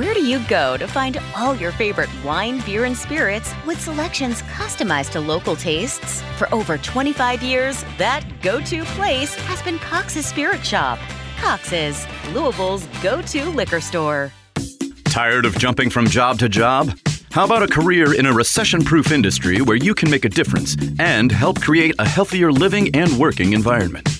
Where do you go to find all your favorite wine, beer, and spirits with selections customized to local tastes? For over 25 years, that go to place has been Cox's Spirit Shop. Cox's, Louisville's go to liquor store. Tired of jumping from job to job? How about a career in a recession proof industry where you can make a difference and help create a healthier living and working environment?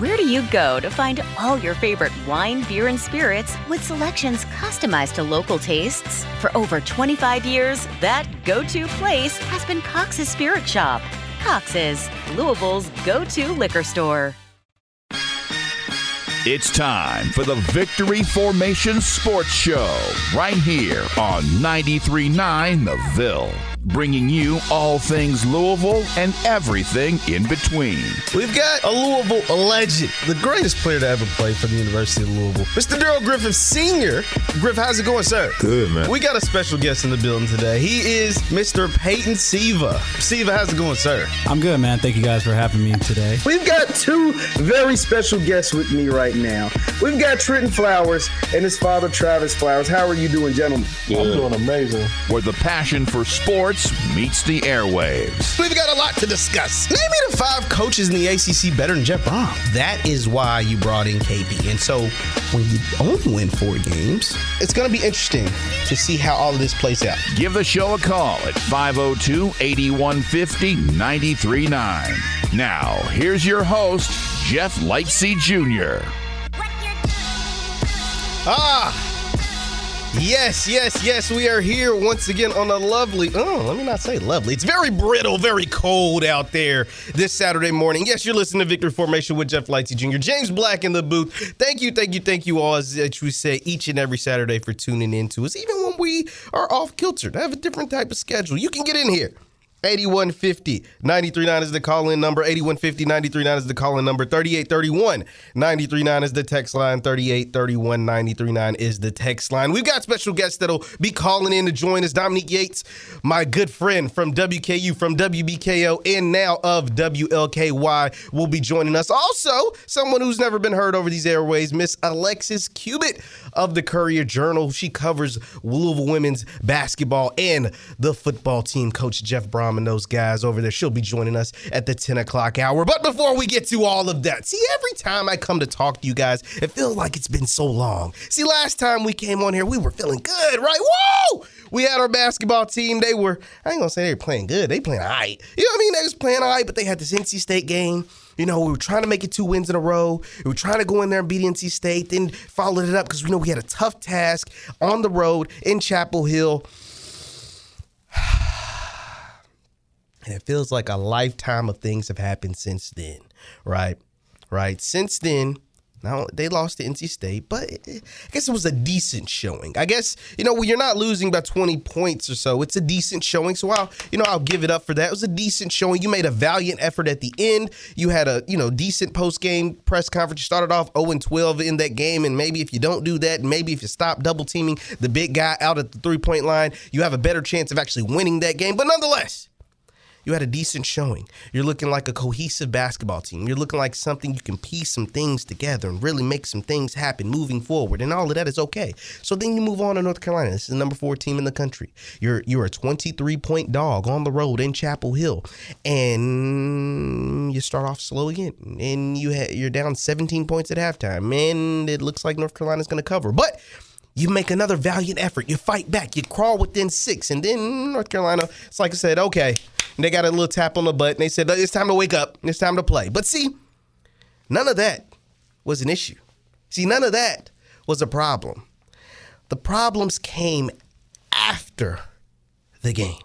Where do you go to find all your favorite wine, beer, and spirits with selections customized to local tastes? For over 25 years, that go to place has been Cox's Spirit Shop. Cox's, Louisville's go to liquor store. It's time for the Victory Formation Sports Show right here on 93.9 The Ville bringing you all things Louisville and everything in between. We've got a Louisville legend, the greatest player to ever play for the University of Louisville, Mr. Darrell Griffith Sr. Griff, how's it going, sir? Good, man. We got a special guest in the building today. He is Mr. Peyton Siva. Siva, how's it going, sir? I'm good, man. Thank you guys for having me today. We've got two very special guests with me right now. We've got Trenton Flowers and his father, Travis Flowers. How are you doing, gentlemen? Good. I'm doing amazing. Where the passion for sports meets the airwaves. We've got a lot to discuss. Name me the five coaches in the ACC better than Jeff Brohm. That is why you brought in KP. And so when you only win four games, it's going to be interesting to see how all of this plays out. Give the show a call at 502 8150 939. Now, here's your host, Jeff Lightsy Jr. Ah! Yes, yes, yes. We are here once again on a lovely, oh, let me not say lovely. It's very brittle, very cold out there this Saturday morning. Yes, you're listening to Victory Formation with Jeff Lightsy Jr., James Black in the booth. Thank you, thank you, thank you all, as we say each and every Saturday for tuning in to us, even when we are off kilter. I have a different type of schedule. You can get in here. 8150 939 is the call in number. 8150 939 is the call in number. 3831 939 is the text line. 3831 939 is the text line. We've got special guests that'll be calling in to join us. Dominique Yates, my good friend from WKU, from WBKO, and now of WLKY, will be joining us. Also, someone who's never been heard over these airways, Miss Alexis Cubit of the Courier Journal. She covers Louisville women's basketball and the football team. Coach Jeff Brohm and those guys over there. She'll be joining us at the 10 o'clock hour. But before we get to all of that, see, every time I come to talk to you guys, it feels like it's been so long. See, last time we came on here, we were feeling good, right? Whoa! We had our basketball team. They were, I ain't gonna say they were playing good. They playing all right. You know what I mean? They was playing all right, but they had this NC State game. You know, we were trying to make it two wins in a row. We were trying to go in there and beat NC State, then followed it up because we know we had a tough task on the road in Chapel Hill. And it feels like a lifetime of things have happened since then, right? Right. Since then, now they lost to NC State, but I guess it was a decent showing. I guess you know when you're not losing by 20 points or so, it's a decent showing. So I'll you know I'll give it up for that. It was a decent showing. You made a valiant effort at the end. You had a you know decent post game press conference. You started off 0 12 in that game, and maybe if you don't do that, maybe if you stop double teaming the big guy out at the three point line, you have a better chance of actually winning that game. But nonetheless you had a decent showing. You're looking like a cohesive basketball team. You're looking like something you can piece some things together and really make some things happen moving forward. And all of that is okay. So then you move on to North Carolina. This is the number four team in the country. You're you're a 23 point dog on the road in Chapel Hill, and you start off slow again, and you ha- you're down 17 points at halftime, and it looks like North Carolina's going to cover, but. You make another valiant effort. You fight back. You crawl within six. And then North Carolina, it's like I said, okay, and they got a little tap on the butt and they said, it's time to wake up. It's time to play. But see, none of that was an issue. See, none of that was a problem. The problems came after the game.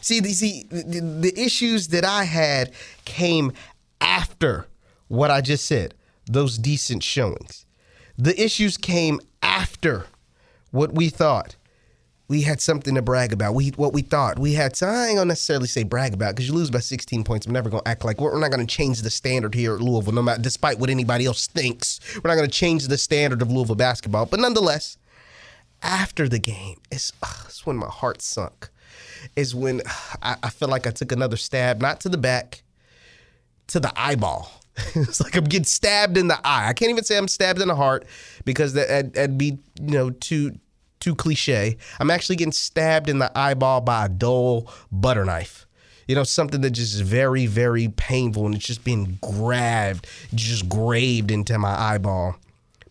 See, the, see, the, the issues that I had came after what I just said, those decent showings. The issues came after what we thought we had something to brag about. We what we thought we had. I ain't gonna necessarily say brag about because you lose by 16 points. I'm never gonna act like we're, we're not gonna change the standard here at Louisville, no matter despite what anybody else thinks. We're not gonna change the standard of Louisville basketball. But nonetheless, after the game, it's, uh, it's when my heart sunk. Is when I, I feel like I took another stab, not to the back, to the eyeball. it's like I'm getting stabbed in the eye. I can't even say I'm stabbed in the heart because that, that'd, that'd be you know too too cliche. I'm actually getting stabbed in the eyeball by a dull butter knife. You know, something that just is very, very painful and it's just being grabbed, just graved into my eyeball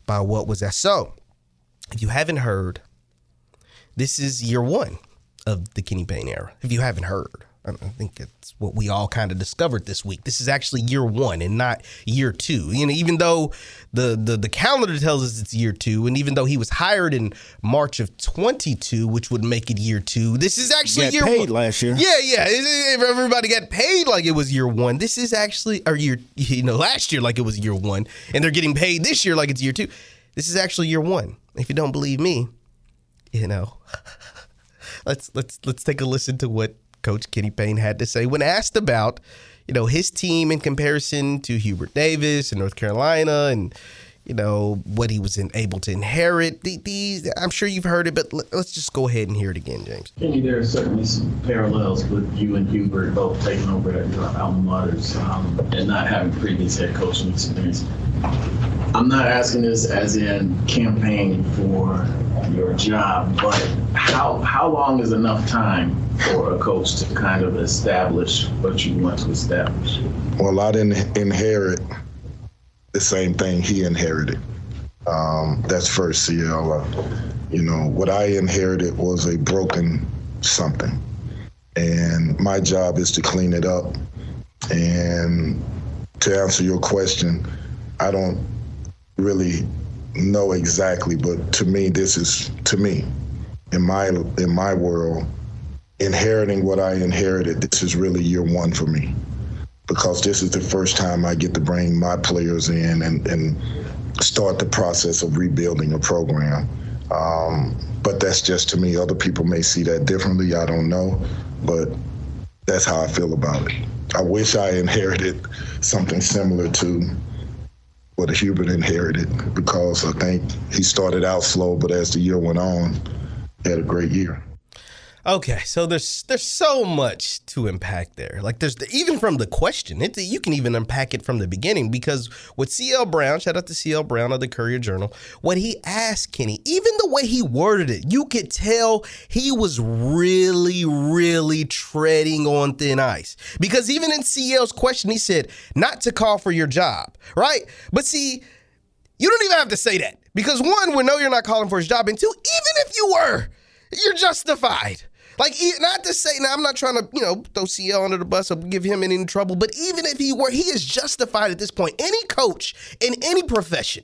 by what was that. So, if you haven't heard, this is year one of the Kenny Payne era. If you haven't heard, I think it's what we all kind of discovered this week. This is actually year one and not year two. You know, even though the, the the calendar tells us it's year two, and even though he was hired in March of 22, which would make it year two, this is actually Got year paid one. last year. Yeah, yeah. If everybody got paid like it was year one, this is actually or year you know last year like it was year one, and they're getting paid this year like it's year two. This is actually year one. If you don't believe me, you know, let's let's let's take a listen to what Coach Kenny Payne had to say when asked about, you know, his team in comparison to Hubert Davis in North Carolina and you know what he was in, able to inherit. The- These, I'm sure you've heard it, but let- let's just go ahead and hear it again, James. Kenny, there are certainly some parallels with you and Hubert both taking over at your alma maters um, and not having previous head coaching experience. I'm not asking this as in campaign for your job, but how how long is enough time for a coach to kind of establish what you want to establish? Well, I didn't inherit the same thing he inherited. Um, that's first. Uh, you know, what I inherited was a broken something. And my job is to clean it up. And to answer your question, I don't really know exactly, but to me, this is to me, in my in my world, inheriting what I inherited, this is really year one for me because this is the first time I get to bring my players in and, and start the process of rebuilding a program. Um, but that's just to me. Other people may see that differently. I don't know, but that's how I feel about it. I wish I inherited something similar to what Hubert inherited because I think he started out slow, but as the year went on, had a great year. Okay, so there's there's so much to unpack there. Like there's the, even from the question, it, you can even unpack it from the beginning because what CL Brown, shout out to CL Brown of the Courier Journal, what he asked Kenny, even the way he worded it, you could tell he was really, really treading on thin ice. Because even in CL's question, he said not to call for your job, right? But see, you don't even have to say that because one, we know you're not calling for his job, and two, even if you were, you're justified. Like, not to say, now I'm not trying to, you know, throw CL under the bus or give him any trouble, but even if he were, he is justified at this point. Any coach in any profession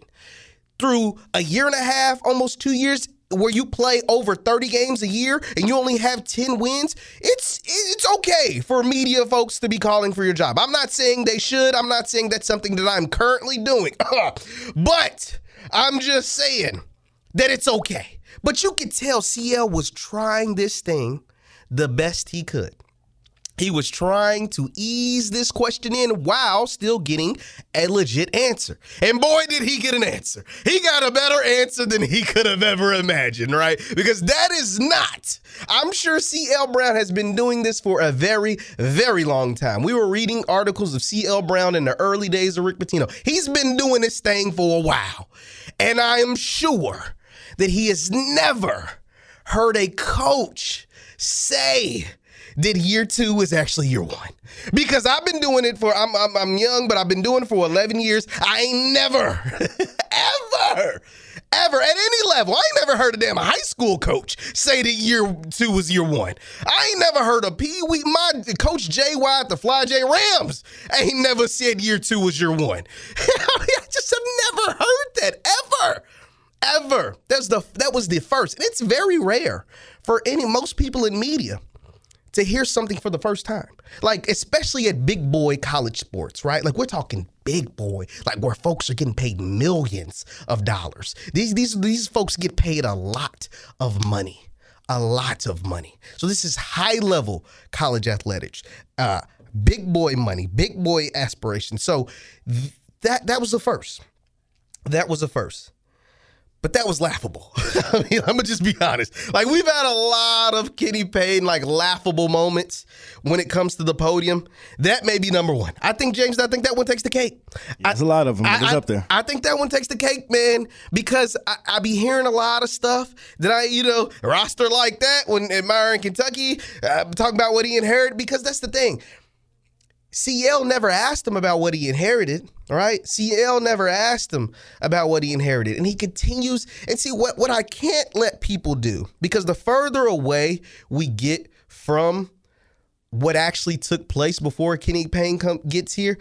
through a year and a half, almost two years, where you play over 30 games a year and you only have 10 wins, it's it's okay for media folks to be calling for your job. I'm not saying they should. I'm not saying that's something that I'm currently doing. but I'm just saying that it's okay. But you could tell CL was trying this thing the best he could. He was trying to ease this question in while still getting a legit answer. And boy, did he get an answer. He got a better answer than he could have ever imagined, right? Because that is not. I'm sure CL Brown has been doing this for a very, very long time. We were reading articles of CL Brown in the early days of Rick Pitino. He's been doing this thing for a while. And I am sure that he has never heard a coach say that year two is actually year one. Because I've been doing it for, I'm, I'm, I'm young, but I've been doing it for 11 years. I ain't never, ever, ever at any level. I ain't never heard a damn high school coach say that year two was year one. I ain't never heard a Pee Wee, my coach Watt at the Fly J Rams ain't never said year two was year one. I just have never was the that was the first. And it's very rare for any most people in media to hear something for the first time. Like, especially at big boy college sports, right? Like, we're talking big boy, like where folks are getting paid millions of dollars. These, these, these folks get paid a lot of money. A lot of money. So, this is high level college athletics. Uh, big boy money, big boy aspirations. So, th- that, that was the first. That was the first but that was laughable. I mean, I'm gonna just be honest. Like we've had a lot of Kenny Payne like laughable moments when it comes to the podium. That may be number one. I think James. I think that one takes the cake. Yeah, there's a lot of them. I, it's I, up there. I think that one takes the cake, man, because I, I be hearing a lot of stuff that I, you know, roster like that when admiring Kentucky, uh, talking about what he inherited. Because that's the thing. CL never asked him about what he inherited, right? CL never asked him about what he inherited. And he continues and see what what I can't let people do because the further away we get from what actually took place before Kenny Payne come, gets here,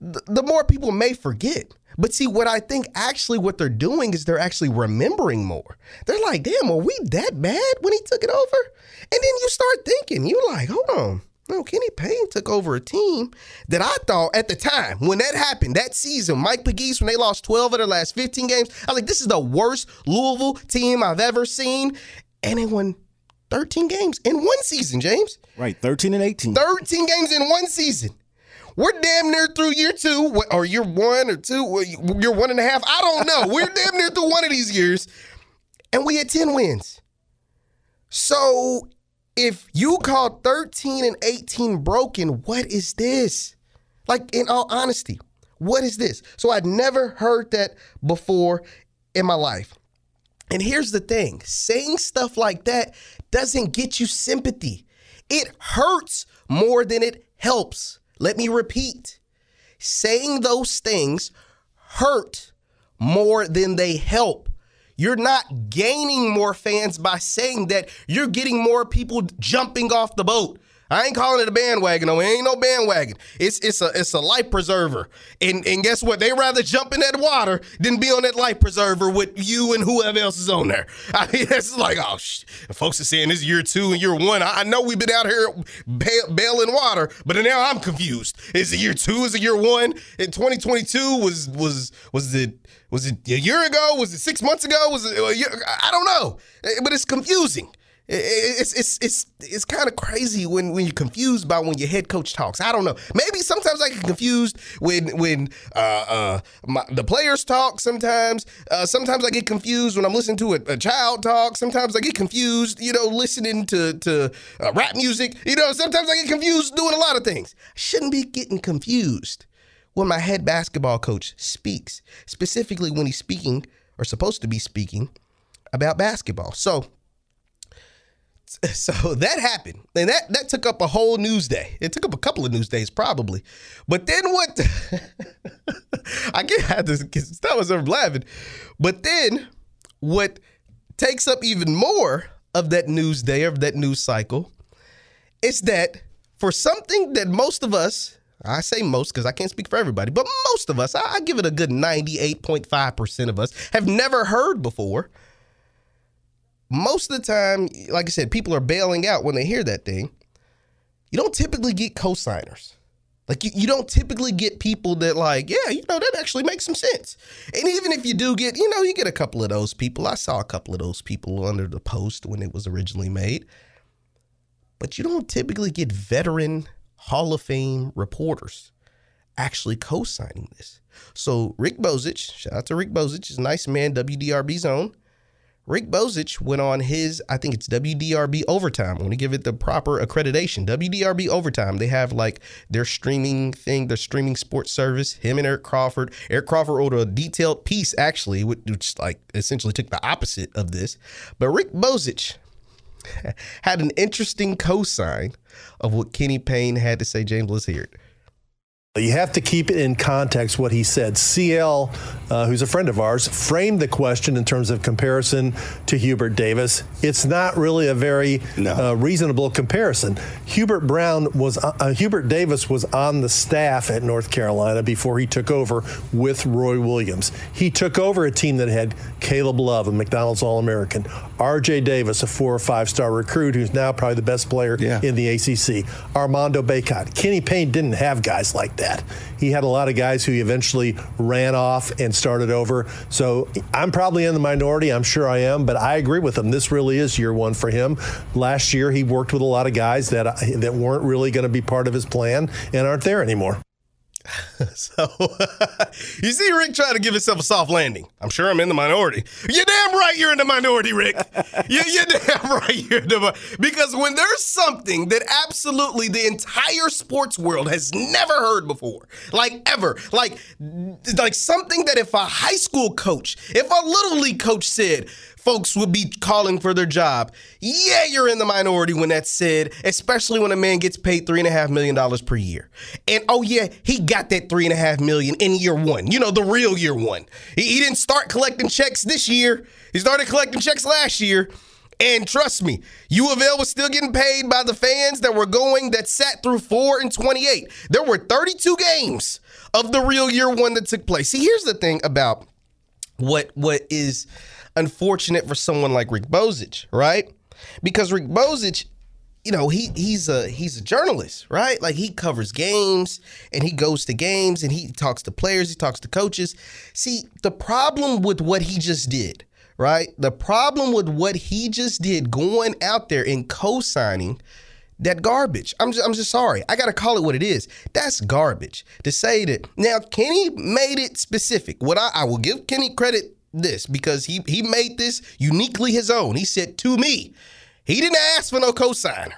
the, the more people may forget. But see, what I think actually what they're doing is they're actually remembering more. They're like, damn, are we that bad when he took it over? And then you start thinking, you're like, hold on. No, Kenny Payne took over a team that I thought at the time when that happened, that season, Mike Pegues, when they lost 12 of their last 15 games, I was like, this is the worst Louisville team I've ever seen. And they won 13 games in one season, James. Right, 13 and 18. 13 games in one season. We're damn near through year two, or year one or two, year one and a half. I don't know. We're damn near through one of these years, and we had 10 wins. So if you call 13 and 18 broken, what is this? Like, in all honesty, what is this? So I'd never heard that before in my life. And here's the thing saying stuff like that doesn't get you sympathy, it hurts more than it helps. Let me repeat saying those things hurt more than they help. You're not gaining more fans by saying that. You're getting more people jumping off the boat. I ain't calling it a bandwagon. No, it ain't no bandwagon. It's it's a it's a life preserver. And and guess what? They rather jump in that water than be on that life preserver with you and whoever else is on there. I mean, it's like oh, sh- folks are saying this is year two and year one. I, I know we've been out here bail, bailing water, but now I'm confused. Is it year two? Is it year one? In 2022 was was was it was it a year ago? Was it six months ago? Was it? I don't know, eh, but it's confusing. It's it's it's it's kind of crazy when when you're confused by when your head coach talks. I don't know. Maybe sometimes I get confused when when uh, uh, my, the players talk. Sometimes uh, sometimes I get confused when I'm listening to a, a, child talk. Sometimes I get confused, you know, listening to to uh, rap music. You know, sometimes I get confused doing a lot of things. I shouldn't be getting confused when my head basketball coach speaks, specifically when he's speaking or supposed to be speaking about basketball. So so that happened. And that that took up a whole news day. It took up a couple of news days probably. But then what i can't have this that was i'm laughing. But then what takes up even more of that news day of that news cycle is that for something that most of us I say most because I can't speak for everybody, but most of us, I, I give it a good 98.5% of us, have never heard before most of the time, like I said, people are bailing out when they hear that thing. You don't typically get cosigners. Like you, you don't typically get people that like, yeah, you know, that actually makes some sense. And even if you do get, you know, you get a couple of those people. I saw a couple of those people under the post when it was originally made. But you don't typically get veteran Hall of Fame reporters actually co-signing this. So Rick Bozich, shout out to Rick Bozich, is a nice man, WDRB's own. Rick Bozich went on his, I think it's WDRB Overtime. I want to give it the proper accreditation. WDRB Overtime. They have like their streaming thing, their streaming sports service. Him and Eric Crawford. Eric Crawford wrote a detailed piece actually, which like essentially took the opposite of this. But Rick Bozich had an interesting cosign of what Kenny Payne had to say. James, let's hear it. You have to keep it in context what he said. CL uh, who's a friend of ours, framed the question in terms of comparison to Hubert Davis. It's not really a very uh, reasonable comparison. Hubert Brown was uh, uh, Hubert Davis was on the staff at North Carolina before he took over with Roy Williams. He took over a team that had Caleb Love, a McDonald's All-American, R.J. Davis, a four or five-star recruit who's now probably the best player in the ACC, Armando Bacot. Kenny Payne didn't have guys like that. He had a lot of guys who he eventually ran off and started over. So I'm probably in the minority. I'm sure I am, but I agree with him. This really is year one for him. Last year, he worked with a lot of guys that that weren't really going to be part of his plan and aren't there anymore. so you see Rick trying to give himself a soft landing. I'm sure I'm in the minority. You're damn right you're in the minority, Rick. you, you're damn right you're in the because when there's something that absolutely the entire sports world has never heard before, like ever, like like something that if a high school coach, if a little league coach said, folks would be calling for their job. Yeah, you're in the minority when that's said, especially when a man gets paid three and a half million dollars per year. And oh yeah, he got that three and a half million in year one. You know, the real year one. He, he didn't start collecting checks this year. He started collecting checks last year. And trust me, U of L was still getting paid by the fans that were going that sat through four and 28. There were 32 games of the real year one that took place. See, here's the thing about what what is unfortunate for someone like Rick Bozich, right? Because Rick Bozich, you know, he he's a he's a journalist, right? Like he covers games and he goes to games and he talks to players, he talks to coaches. See, the problem with what he just did, right? The problem with what he just did going out there and co-signing that garbage. I'm just, I'm just sorry. I got to call it what it is. That's garbage. To say that now Kenny made it specific. What I, I will give Kenny credit this because he he made this uniquely his own. He said to me, he didn't ask for no cosigner.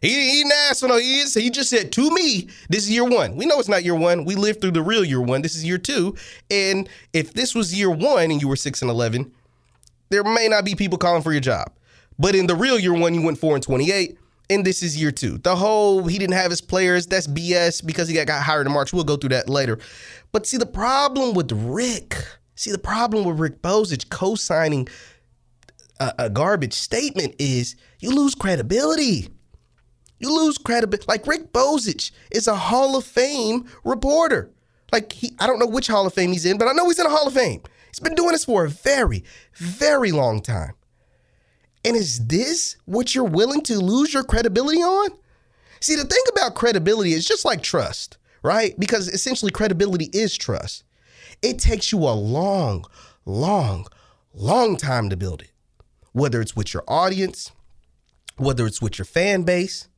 He, he didn't ask for no he is. He just said to me, this is year one. We know it's not year one. We lived through the real year one. This is year two. And if this was year one and you were six and eleven, there may not be people calling for your job. But in the real year one, you went four and twenty-eight. And this is year two. The whole he didn't have his players, that's BS because he got, got hired in March. We'll go through that later. But see, the problem with Rick See, the problem with Rick Bozich co signing a, a, garbage statement is you lose credibility. You lose credibility. Like Rick Bozich is a Hall of Fame reporter. Like he, I don't know which Hall of Fame he's in, but I know he's in a Hall of Fame. He's been doing this for a very, very long time. And is this what you're willing to lose your credibility on? See, the thing about credibility is just like trust, right? Because essentially credibility is trust. It takes you a long, long, long time to build it. Whether it's with your audience, whether it's with your fan base,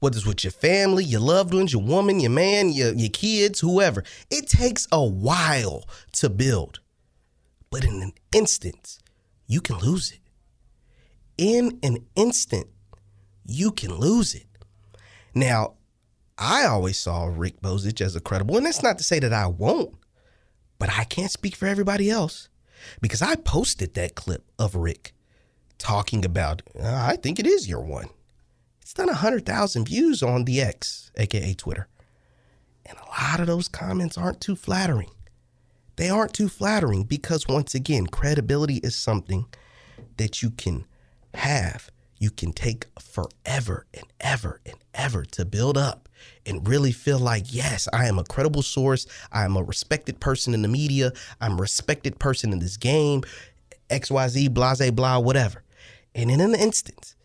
whether it's with your family, your loved ones, your woman, your man, your, your kids, whoever. It takes a while to build. But in an instant, you can lose it. In an instant, you can lose it. Now, I always saw Rick Bozich as a credible, and that's not to say that I won't. But I can't speak for everybody else because I posted that clip of Rick talking about, uh, I think it is your one. It's done 100,000 views on the X, aka Twitter. And a lot of those comments aren't too flattering. They aren't too flattering because, once again, credibility is something that you can have, you can take forever and ever and ever to build up and really feel like, yes, I am a credible source. I am a respected person in the media. I'm a respected person in this game, XYZ, blase, blah, whatever. And in an instance,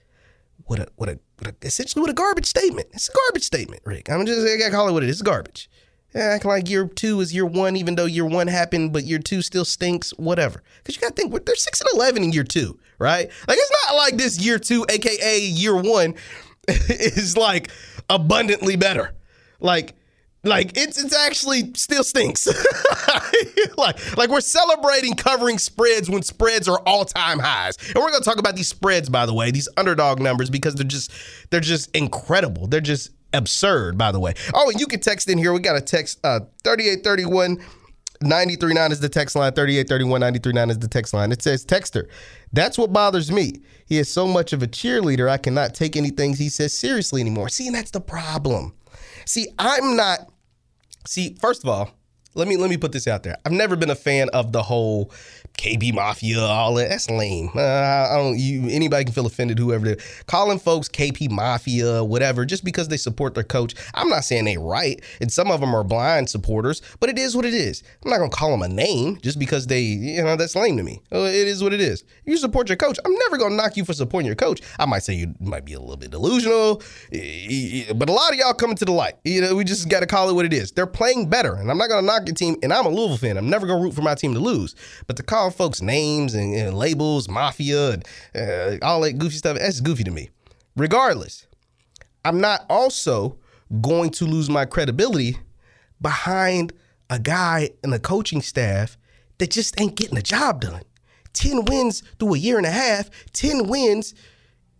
what a, what a, what a, essentially what a garbage statement. It's a garbage statement, Rick. I'm just, I gotta call it what it is. It's garbage. Yeah, acting like year two is year one, even though year one happened, but year two still stinks, whatever. Because you got to think, they're 6 and 11 in year two, right? Like, it's not like this year two, AKA year one, is like abundantly better. Like, like it's it's actually still stinks. like like we're celebrating covering spreads when spreads are all time highs, and we're gonna talk about these spreads by the way, these underdog numbers because they're just they're just incredible. They're just absurd by the way. Oh, and you can text in here. We got a text uh 3831 939 is the text line. 3831 939 is the text line. It says, Texter, that's what bothers me. He is so much of a cheerleader, I cannot take anything he says seriously anymore. See, and that's the problem. See, I'm not. See, first of all, let me let me put this out there. I've never been a fan of the whole KP Mafia, all that. That's lame. Uh, I don't. You anybody can feel offended, whoever. They, calling folks KP Mafia, whatever, just because they support their coach. I'm not saying they're right, and some of them are blind supporters, but it is what it is. I'm not gonna call them a name just because they, you know, that's lame to me. Uh, It is what it is. You support your coach. I'm never gonna knock you for supporting your coach. I might say you might be a little bit delusional, but a lot of y'all coming to the light. You know, we just got to call it what it is. They're playing better, and I'm not gonna knock team. And I'm a Louisville fan. I'm never gonna root for my team to lose. But to call folks names and, and labels, mafia, and uh, all that goofy stuff, that's goofy to me. Regardless, I'm not also going to lose my credibility behind a guy and a coaching staff that just ain't getting the job done. 10 wins through a year and a half, 10 wins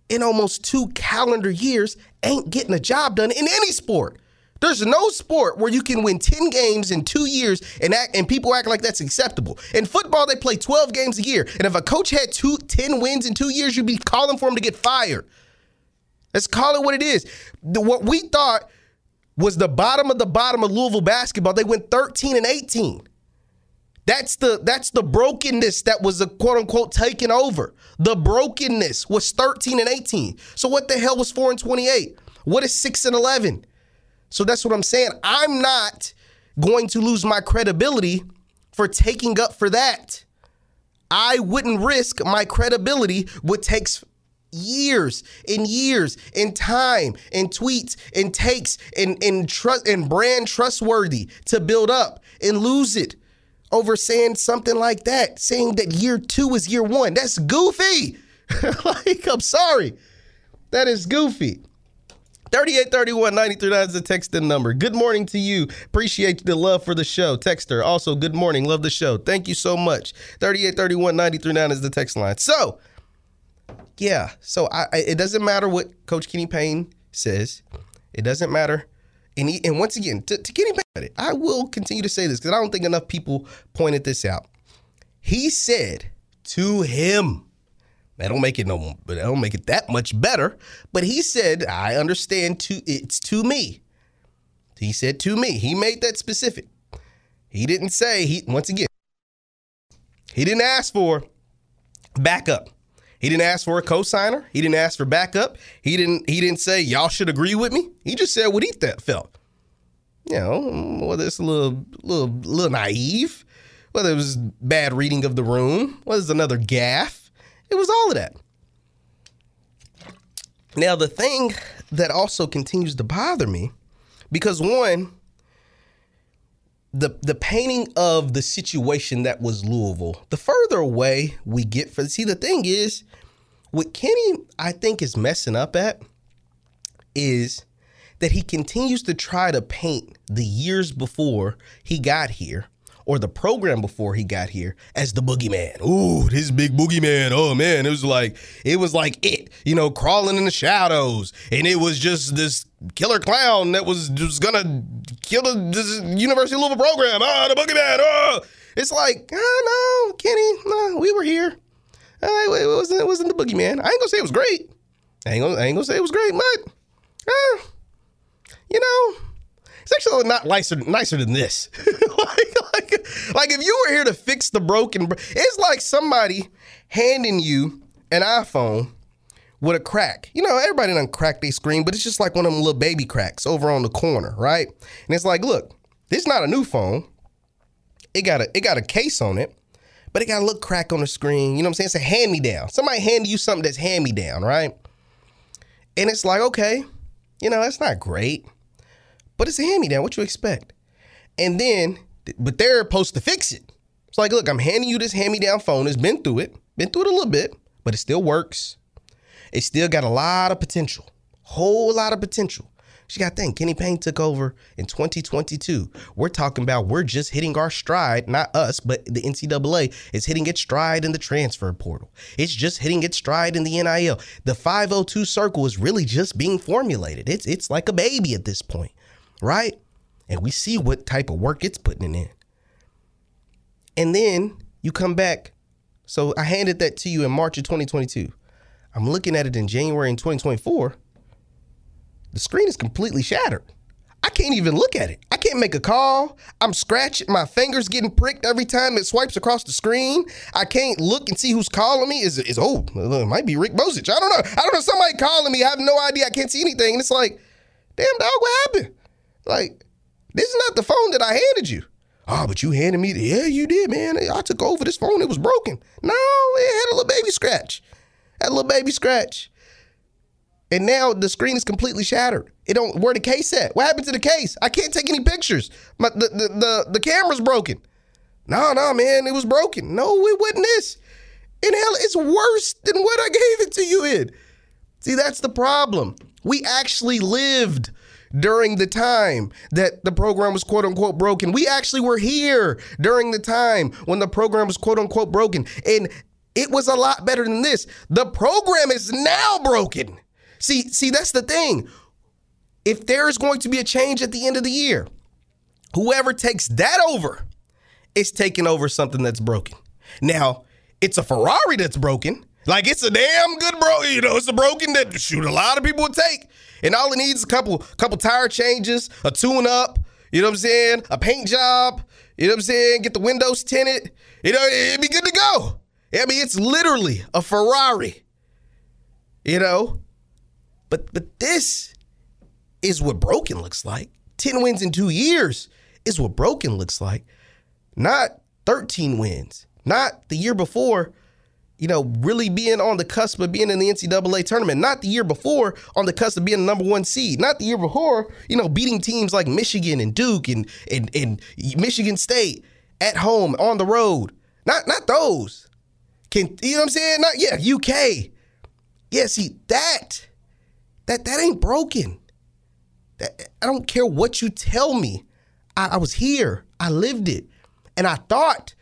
in almost two calendar years ain't getting a job done in any sport. There's no sport where you can win 10 games in two years and act, and people act like that's acceptable. In football, they play 12 games a year. And if a coach had two, 10 wins in two years, you'd be calling for him to get fired. Let's call it what it is. The- what we thought was the bottom of the bottom of Louisville basketball, they went 13 and 18. That's the that's the brokenness that was a quote unquote taken over. The brokenness was 13 and 18. So what the hell was 4 and 28? What is 6 and 11? So that's what I'm saying. I'm not going to lose my credibility for taking up for that. I wouldn't risk my credibility what takes years and years and time and tweets and takes and and trust and brand trustworthy to build up and lose it over saying something like that, saying that year two is year one. That's goofy. like, I'm sorry. That is goofy. 3831 939 is the text and number. Good morning to you. Appreciate the love for the show. Texter, also, good morning. Love the show. Thank you so much. 3831 939 is the text line. So, yeah, so I, I, it doesn't matter what Coach Kenny Payne says. It doesn't matter. And, he, and once again, to, to Kenny Payne, I will continue to say this because I don't think enough people pointed this out. He said to him, that don't make it no, but that don't make it that much better. But he said, "I understand. To it's to me." He said to me. He made that specific. He didn't say he. Once again, he didn't ask for backup. He didn't ask for a co-signer. He didn't ask for backup. He didn't. He didn't say y'all should agree with me. He just said what he th- felt. You know, whether it's a little, little, little naive, whether it was bad reading of the room, whether it's another gaffe. It was all of that. Now, the thing that also continues to bother me, because one, the the painting of the situation that was Louisville, the further away we get from see the thing is, what Kenny I think is messing up at is that he continues to try to paint the years before he got here or the program before he got here as the boogeyman. Ooh, this big boogeyman. Oh man, it was like it was like it, you know, crawling in the shadows, and it was just this killer clown that was just gonna kill the this University of Louisville program. Ah, the boogeyman. Oh, it's like, oh no, Kenny, no, we were here. Uh, it wasn't it wasn't the boogeyman. I ain't gonna say it was great. I ain't gonna, I ain't gonna say it was great, but uh, you know, it's actually not nicer, nicer than this. like, like, like if you were here to fix the broken, it's like somebody handing you an iPhone with a crack. You know, everybody done crack their screen, but it's just like one of them little baby cracks over on the corner, right? And it's like, look, this is not a new phone. It got a it got a case on it, but it got a little crack on the screen. You know what I'm saying? It's a hand me down. Somebody handed you something that's hand me down, right? And it's like, okay, you know, that's not great, but it's a hand me down. What you expect? And then, but they're supposed to fix it. It's like, look, I'm handing you this hand me down phone. It's been through it, been through it a little bit, but it still works. It still got a lot of potential, whole lot of potential. She got to think, Kenny Payne took over in 2022. We're talking about we're just hitting our stride, not us, but the NCAA is hitting its stride in the transfer portal. It's just hitting its stride in the NIL. The 502 circle is really just being formulated. It's it's like a baby at this point, right? And we see what type of work it's putting in. And then you come back. So I handed that to you in March of 2022. I'm looking at it in January in 2024. The screen is completely shattered. I can't even look at it. I can't make a call. I'm scratching my fingers getting pricked every time it swipes across the screen. I can't look and see who's calling me. Is is oh it might be Rick Bozich. I don't know. I don't know. Somebody calling me. I have no idea. I can't see anything. And it's like, damn dog, what happened? Like, this is not the phone that I handed you. Oh, but you handed me the yeah, you did, man. I took over this phone. It was broken. No, it had a little baby scratch. A little baby scratch. And now the screen is completely shattered. It don't where the case at? What happened to the case? I can't take any pictures. My the the the, the camera's broken. No, no, man, it was broken. No, it wasn't this. And hell, it's worse than what I gave it to you in. See, that's the problem. We actually lived during the time that the program was quote unquote broken. We actually were here during the time when the program was quote unquote broken. And it was a lot better than this. The program is now broken. See, see, that's the thing. If there is going to be a change at the end of the year, whoever takes that over is taking over something that's broken. Now, it's a Ferrari that's broken. Like it's a damn good bro, you know, it's a broken that shoot a lot of people would take. And all it needs is a couple couple tire changes, a tune up, you know what I'm saying? A paint job, you know what I'm saying? Get the windows tinted. You know, it'd be good to go. I mean, it's literally a Ferrari. You know? But but this is what broken looks like. 10 wins in 2 years is what broken looks like. Not 13 wins. Not the year before, you know, really being on the cusp of being in the NCAA tournament. Not the year before on the cusp of being the number one seed. Not the year before, you know, beating teams like Michigan and Duke and and, and Michigan State at home on the road. Not not those. Can you know what I'm saying? Not yeah, UK. Yeah, see that that that ain't broken. That, I don't care what you tell me. I, I was here. I lived it. And I thought,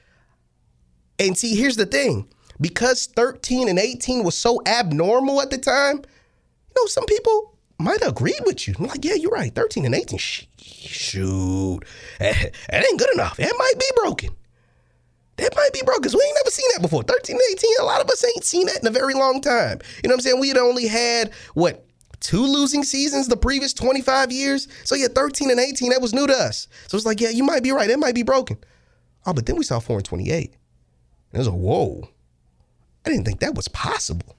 and see, here's the thing. Because 13 and 18 was so abnormal at the time, you know, some people might have agreed with you. I'm like, yeah, you're right. 13 and 18, shoot, that ain't good enough. That might be broken. That might be broken because we ain't never seen that before. 13 and 18, a lot of us ain't seen that in a very long time. You know what I'm saying? We had only had, what, two losing seasons the previous 25 years. So yeah, 13 and 18, that was new to us. So it's like, yeah, you might be right. That might be broken. Oh, but then we saw 4 and 28. And it was a whoa. I didn't think that was possible.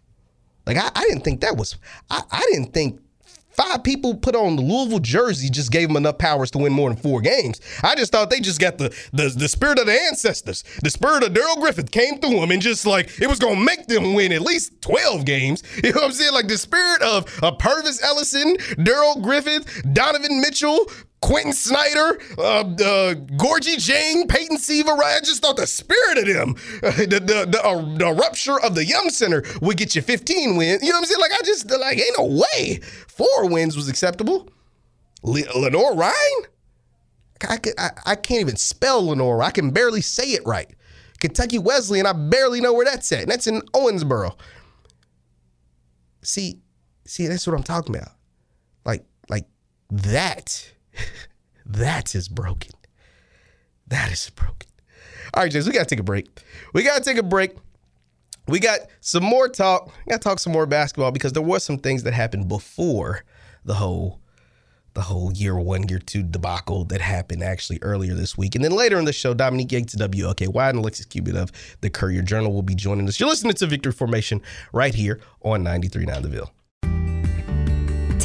Like I, I didn't think that was I, I didn't think Five people put on the Louisville jersey just gave them enough powers to win more than four games. I just thought they just got the the, the spirit of the ancestors. The spirit of Darrell Griffith came through them and just like it was gonna make them win at least 12 games. You know what I'm saying? Like the spirit of, of Pervis Ellison, Darrell Griffith, Donovan Mitchell, Quentin Snider, uh, uh, Gorgui Dieng, Peyton Siva, right? I just thought the spirit of them, the the, the, uh, the, rupture of the Yum Center would get you 15 wins. You know what I'm saying? Like I just like ain't no way four wins was acceptable. Le- Lenoir-Rhyne, I, I, I can't even spell Lenoir. I can barely say it right. Kentucky Wesleyan, I barely know where that's at. And that's in Owensboro. See, see, that's what I'm talking about. Like, like that that is broken. That is broken. All right, James, we got to take a break. We got to take a break. We got some more talk. We got to talk some more basketball because there was some things that happened before the whole the whole year one, year two debacle that happened actually earlier this week. And then later in the show, Dominique Yates WLKY and Alexis Cubit of the Courier Journal will be joining us. You're listening to Victory Formation right here on 93.9 The Ville.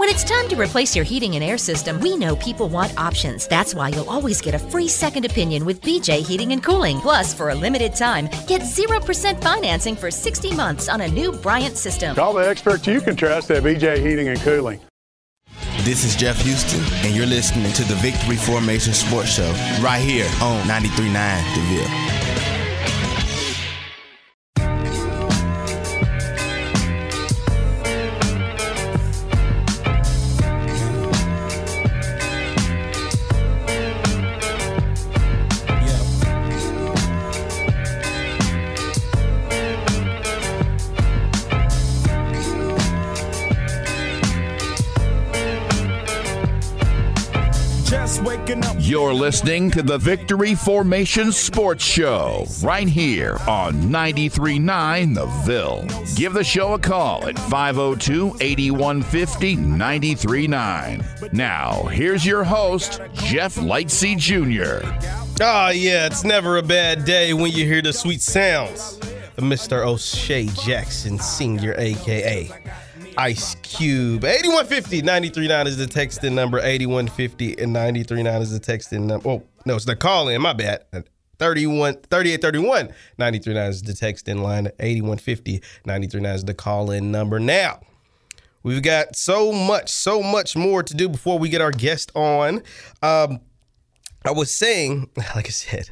When it's time to replace your heating and air system, we know people want options. That's why you'll always get a free second opinion with BJ Heating and Cooling. Plus, for a limited time, get 0% financing for 60 months on a new Bryant system. Call the experts you can trust at BJ Heating and Cooling. This is Jeff Houston, and you're listening to the Victory Formation Sports Show right here on 93.9 The listening to the Victory Formation Sports Show right here on 93.9 The Ville. Give the show a call at 502 8150 939. Now, here's your host, Jeff Lightsy Jr. Ah, yeah, it's never a bad day when you hear the sweet sounds of Mr. O'Shea Jackson Sr., aka Ice Cube. 8150 939 is the texting number. 8150 and 939 is the texting number. Oh, no, it's the call in. My bad. 31 3831 939 is the text in line. 8150 939 is the call in number. Now, we've got so much, so much more to do before we get our guest on. Um, I was saying, like I said,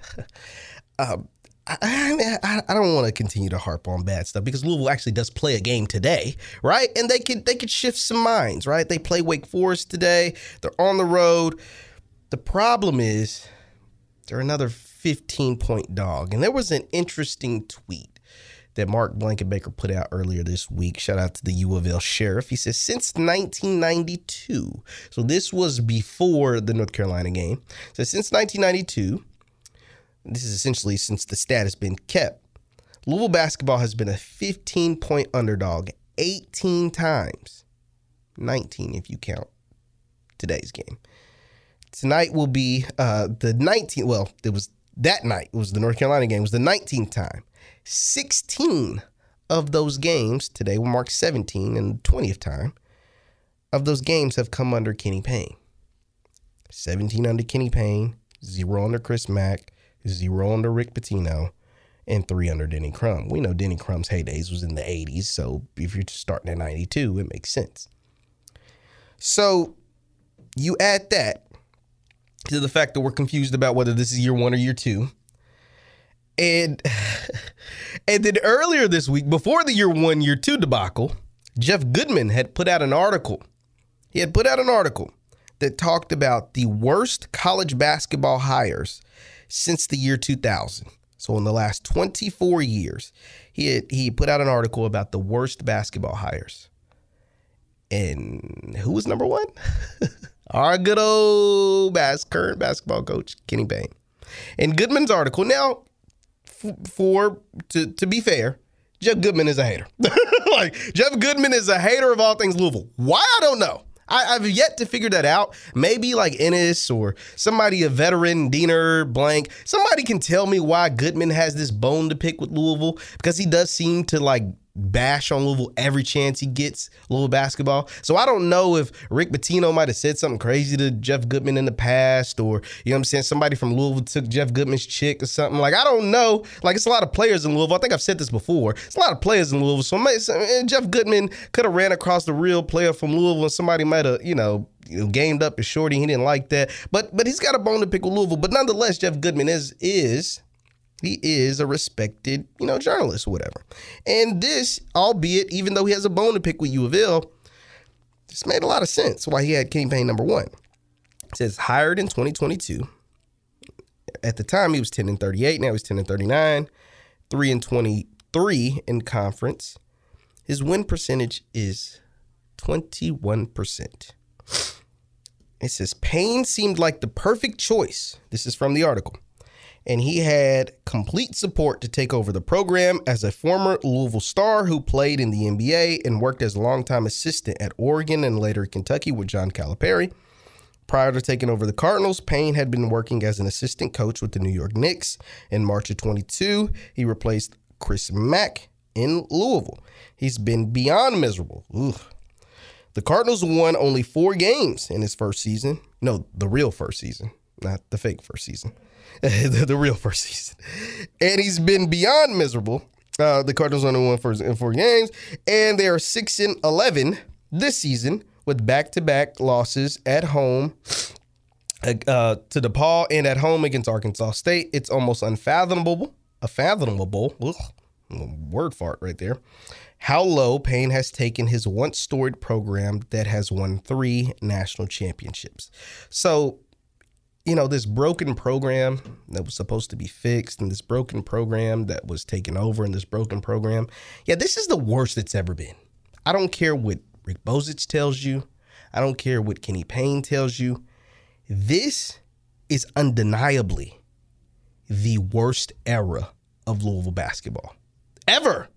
um, I, I, I don't want to continue to harp on bad stuff because Louisville actually does play a game today, right? And they could they could shift some minds, right? They play Wake Forest today. They're on the road. The problem is they're another 15 point dog. And there was an interesting tweet that Mark Blankenbaker put out earlier this week. Shout out to the U of L sheriff. He says since 1992, so this was before the North Carolina game. So since 1992 this is essentially since the stat has been kept. Louisville basketball has been a 15 point underdog 18 times, 19 if you count today's game. Tonight will be uh, the 19th. Well, it was that night. It was the North Carolina game. It was the 19th time. 16 of those games today will mark 17 and 20th time of those games have come under Kenny Payne. 17 under Kenny Payne, zero under Chris Mack, zero under Rick Pitino, and three under Denny Crum. We know Denny Crum's heydays was in the 80s, so if you're starting at 92, it makes sense. So you add that to the fact that we're confused about whether this is year one or year two. And and then earlier this week, before the year one, year two debacle, Jeff Goodman had put out an article. He had put out an article that talked about the worst college basketball hires since the year 2000. So in the last 24 years, he had, he put out an article about the worst basketball hires. And who was number one? Our good old bas- current basketball coach, Kenny Payne. In Goodman's article, now f- for to to be fair, Jeff Goodman is a hater. like Jeff Goodman is a hater of all things Louisville. Why I don't know. I, have yet to figure that out. Maybe like Ennis or somebody, a veteran, Diener, blank, somebody can tell me why Goodman has this bone to pick with Louisville because he does seem to like bash on Louisville every chance he gets Louisville basketball. So I don't know if Rick Pitino might have said something crazy to Jeff Goodman in the past, or you know what I'm saying, somebody from Louisville took Jeff Goodman's chick or something. Like I don't know. Like it's a lot of players in Louisville. I think I've said this before. It's a lot of players in Louisville. So eh, Jeff Goodman could have ran across the real player from Louisville, and somebody might have, you know, you know, gamed up his shorty. He didn't like that. But but he's got a bone to pick with Louisville. But nonetheless, Jeff Goodman is is he is a respected, you know, journalist or whatever. And this, albeit, even though he has a bone to pick with U of L, this made a lot of sense why he had Payne number one. It says hired in 2022. At the time, he was 10 and 38. Now he's 10 and 39, 3 and 23 in conference. His win percentage is 21%. It says Payne seemed like the perfect choice. This is from the article and he had complete support to take over the program as a former Louisville star who played in the NBA and worked as a longtime assistant at Oregon and later Kentucky with John Calipari. Prior to taking over the Cardinals, Payne had been working as an assistant coach with the New York Knicks. In March of 22, he replaced Chris Mack in Louisville. He's been beyond miserable. The Cardinals won only four games in his first season. No, the real first season, not the fake first season. the, the, real first season. And he's been beyond miserable. Uh, the Cardinals only won four, in four games, and they are six and eleven this season with back-to-back losses at home uh, to DePaul and at home against Arkansas State. It's almost unfathomable, unfathomable, ugh, word fart right there. How low Payne has taken his once storied program that has won three national championships. So you know, this broken program that was supposed to be fixed and this broken program that was taken over and this broken program. Yeah, this is the worst it's ever been. I don't care what Rick Bozich tells you. I don't care what Kenny Payne tells you. This is undeniably the worst era of Louisville basketball ever.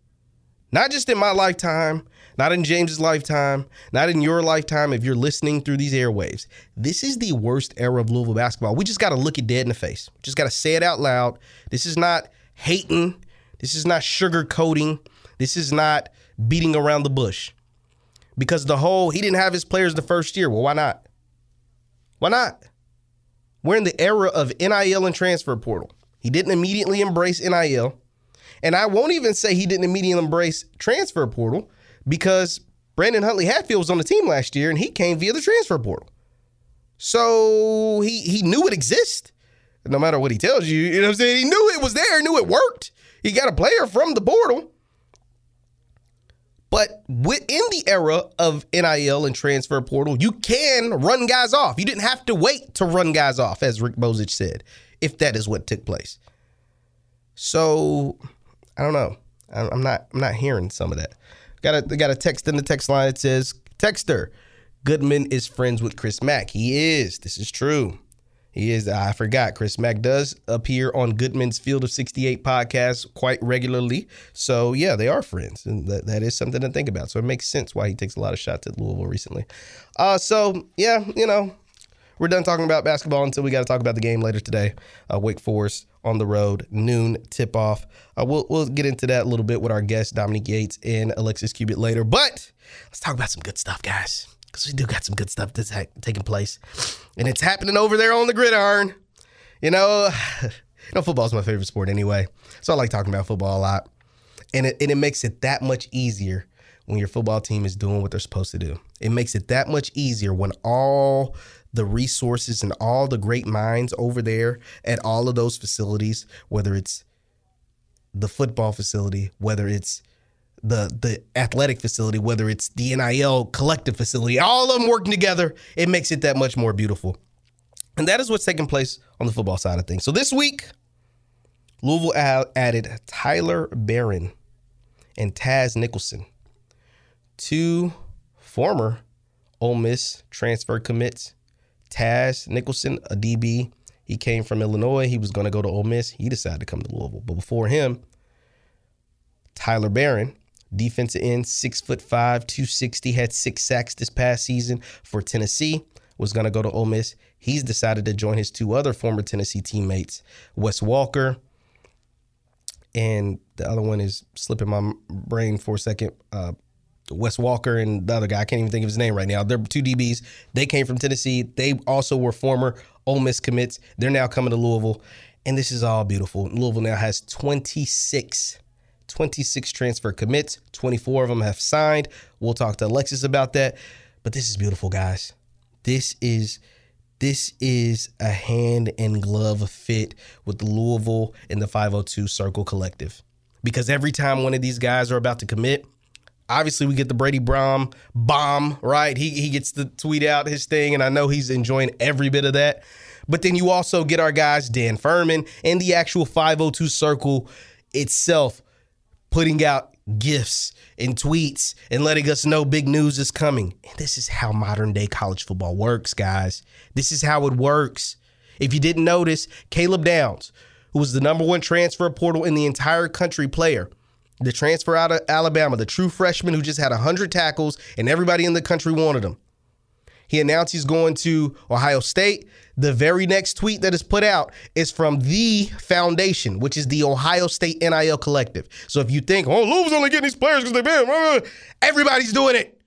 Not just in my lifetime, not in James's lifetime, not in your lifetime if you're listening through these airwaves. This is the worst era of Louisville basketball. We just got to look it dead in the face. Just got to say it out loud. This is not hating. This is not sugarcoating. This is not beating around the bush. Because the whole, he didn't have his players the first year. Well, why not? Why not? We're in the era of NIL and transfer portal. He didn't immediately embrace NIL. And I won't even say he didn't immediately embrace transfer portal because Brandon Huntley Hatfield was on the team last year and he came via the transfer portal. So he he knew it exists. No matter what he tells you, you know what I'm saying? He knew it was there, knew it worked. He got a player from the portal. But within the era of NIL and transfer portal, you can run guys off. You didn't have to wait to run guys off, as Rick Bozich said, if that is what took place. So I don't know. I'm not. I'm not hearing some of that. Got a got a text in the text line. It says, "Texter, Goodman is friends with Chris Mack. He is. This is true. He is. I forgot. Chris Mack does appear on Goodman's Field of 68 podcast quite regularly. So yeah, they are friends, and that, that is something to think about. So it makes sense why he takes a lot of shots at Louisville recently. Uh, so yeah, you know, we're done talking about basketball until we got to talk about the game later today. Uh, Wake Forest on the road, noon tip off. Uh, we'll, we'll get into that a little bit with our guests, Dominique Yates and Alexis Cubit later. But let's talk about some good stuff, guys, because we do got some good stuff that's ha- taking place. And it's happening over there on the gridiron. You know, you know, football's my favorite sport anyway. So I like talking about football a lot. And it, and it makes it that much easier when your football team is doing what they're supposed to do. It makes it that much easier when all the resources and all the great minds over there at all of those facilities, whether it's the football facility, whether it's the the athletic facility, whether it's the NIL collective facility, all of them working together, it makes it that much more beautiful. And that is what's taking place on the football side of things. So this week, Louisville added Tyler Baron and Taz Nicholson, two former Ole Miss transfer commits Taz Nicholson, a DB. He came from Illinois. He was going to go to Ole Miss. He decided to come to Louisville. But before him, Tyler Baron, defensive end, six foot five, 260, had six sacks this past season for Tennessee, was going to go to Ole Miss. He's decided to join his two other former Tennessee teammates, Wes Walker, and the other one is slipping my brain for a second. Uh, Wes Walker and the other guy. I can't even think of his name right now. They're two DBs. They came from Tennessee. They also were former Ole Miss commits. They're now coming to Louisville. And this is all beautiful. Louisville now has 26, 26 transfer commits. 24 of them have signed. We'll talk to Alexis about that. But this is beautiful, guys. This is this is a hand and glove fit with Louisville and the 502 Circle Collective. Because every time one of these guys are about to commit, obviously we get the Brady Brohm bomb, right? He he gets to tweet out his thing, and I know he's enjoying every bit of that. But then you also get our guys Dan Furman and the actual 502 circle itself putting out gifts and tweets and letting us know big news is coming. And this is how modern day college football works, guys. This is how it works. If you didn't notice, Caleb Downs, who was the number one transfer portal in the entire country player, the transfer out of Alabama, the true freshman who just had 100 tackles and everybody in the country wanted him. He announced he's going to Ohio State. The very next tweet that is put out is from the foundation, which is the Ohio State NIL Collective. So if you think, oh, Louisville's only getting these players because they've been, everybody's doing it.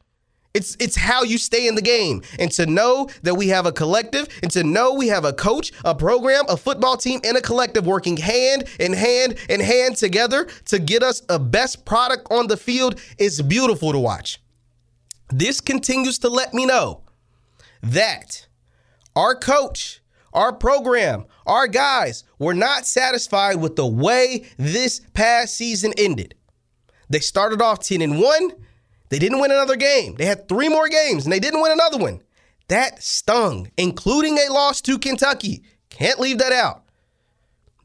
It's it's how you stay in the game. And to know that we have a collective and to know we have a coach, a program, a football team, and a collective working hand in hand in hand together to get us a best product on the field is beautiful to watch. This continues to let me know that our coach, our program, our guys were not satisfied with the way this past season ended. They started off 10 and 1 they didn't win another game. They had three more games and they didn't win another one. That stung, including a loss to Kentucky. Can't leave that out.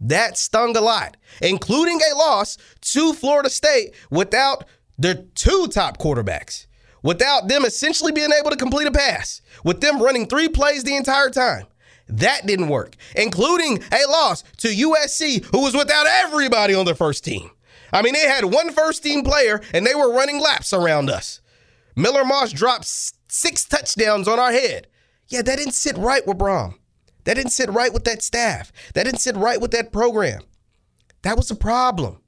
That stung a lot, including a loss to Florida State without their two top quarterbacks, without them essentially being able to complete a pass, with them running three plays the entire time. That didn't work, including a loss to USC, who was without everybody on their first team. I mean, they had one first team player and they were running laps around us. Miller Moss dropped six touchdowns on our head. Yeah, that didn't sit right with Brohm. That didn't sit right with that staff. That didn't sit right with that program. That was a problem.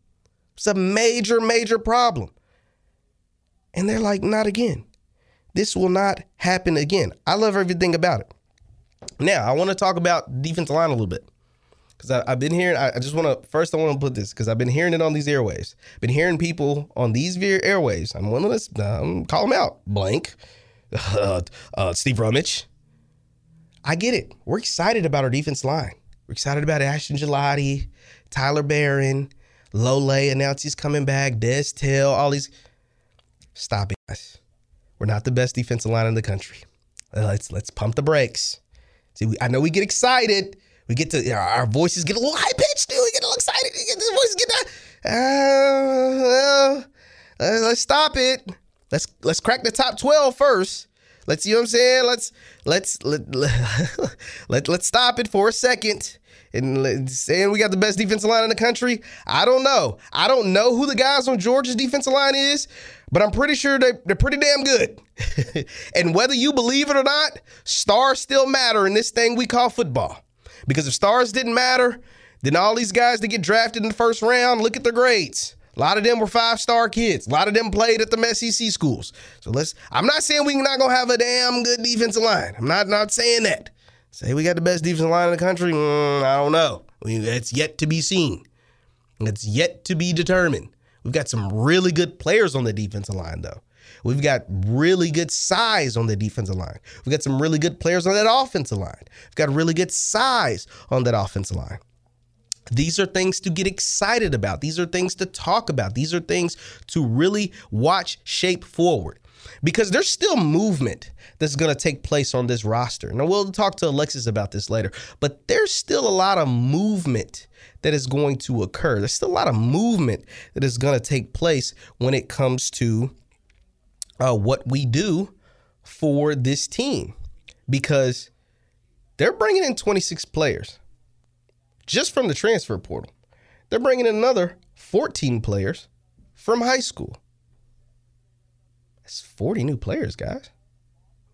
It's a major, major problem. And they're like, not again. This will not happen again. I love everything about it. Now, I want to talk about defensive line a little bit because I've been hearing. I just want to first. I want to put this because I've been hearing it on these airways. Been hearing people on these airways. I'm one of this. Um, call them out. Blank. Uh, uh, Steve Rummage. I get it. We're excited about our defense line. We're excited about Ashton Gillotte, Tyler Baron, Lole announced he's coming back, Des Tell, all these. Stop it, guys. We're not the best defensive line in the country. Let's let's pump the brakes. See, we, I know we get excited. We get to our voices get a little high pitched, dude. We get a little excited. We get the voices get that. Uh, uh, let's stop it. Let's let's crack the top 12 first. Let's see what I'm saying. Let's let's let, let, let let's stop it for a second. And saying we got the best defensive line in the country, I don't know. I don't know who the guys on Georgia's defensive line is, but I'm pretty sure they, they're pretty damn good. and whether you believe it or not, stars still matter in this thing we call football. Because if stars didn't matter, then all these guys that get drafted in the first round, look at their grades. A lot of them were five star kids. A lot of them played at the SEC schools. So let's. I'm not saying we're not gonna have a damn good defensive line. I'm not not saying that. Say we got the best defensive line in the country. Mm, I don't know. It's yet to be seen. It's yet to be determined. We've got some really good players on the defensive line, though. We've got really good size on the defensive line. We've got some really good players on that offensive line. We've got really good size on that offensive line. These are things to get excited about. These are things to talk about. These are things to really watch shape forward because there's still movement that's going to take place on this roster. Now, we'll talk to Alexis about this later, but there's still a lot of movement that is going to occur. There's still a lot of movement that is going to take place when it comes to uh, what we do for this team because they're bringing in 26 players just from the transfer portal. They're bringing in another 14 players from high school. That's 40 new players, guys.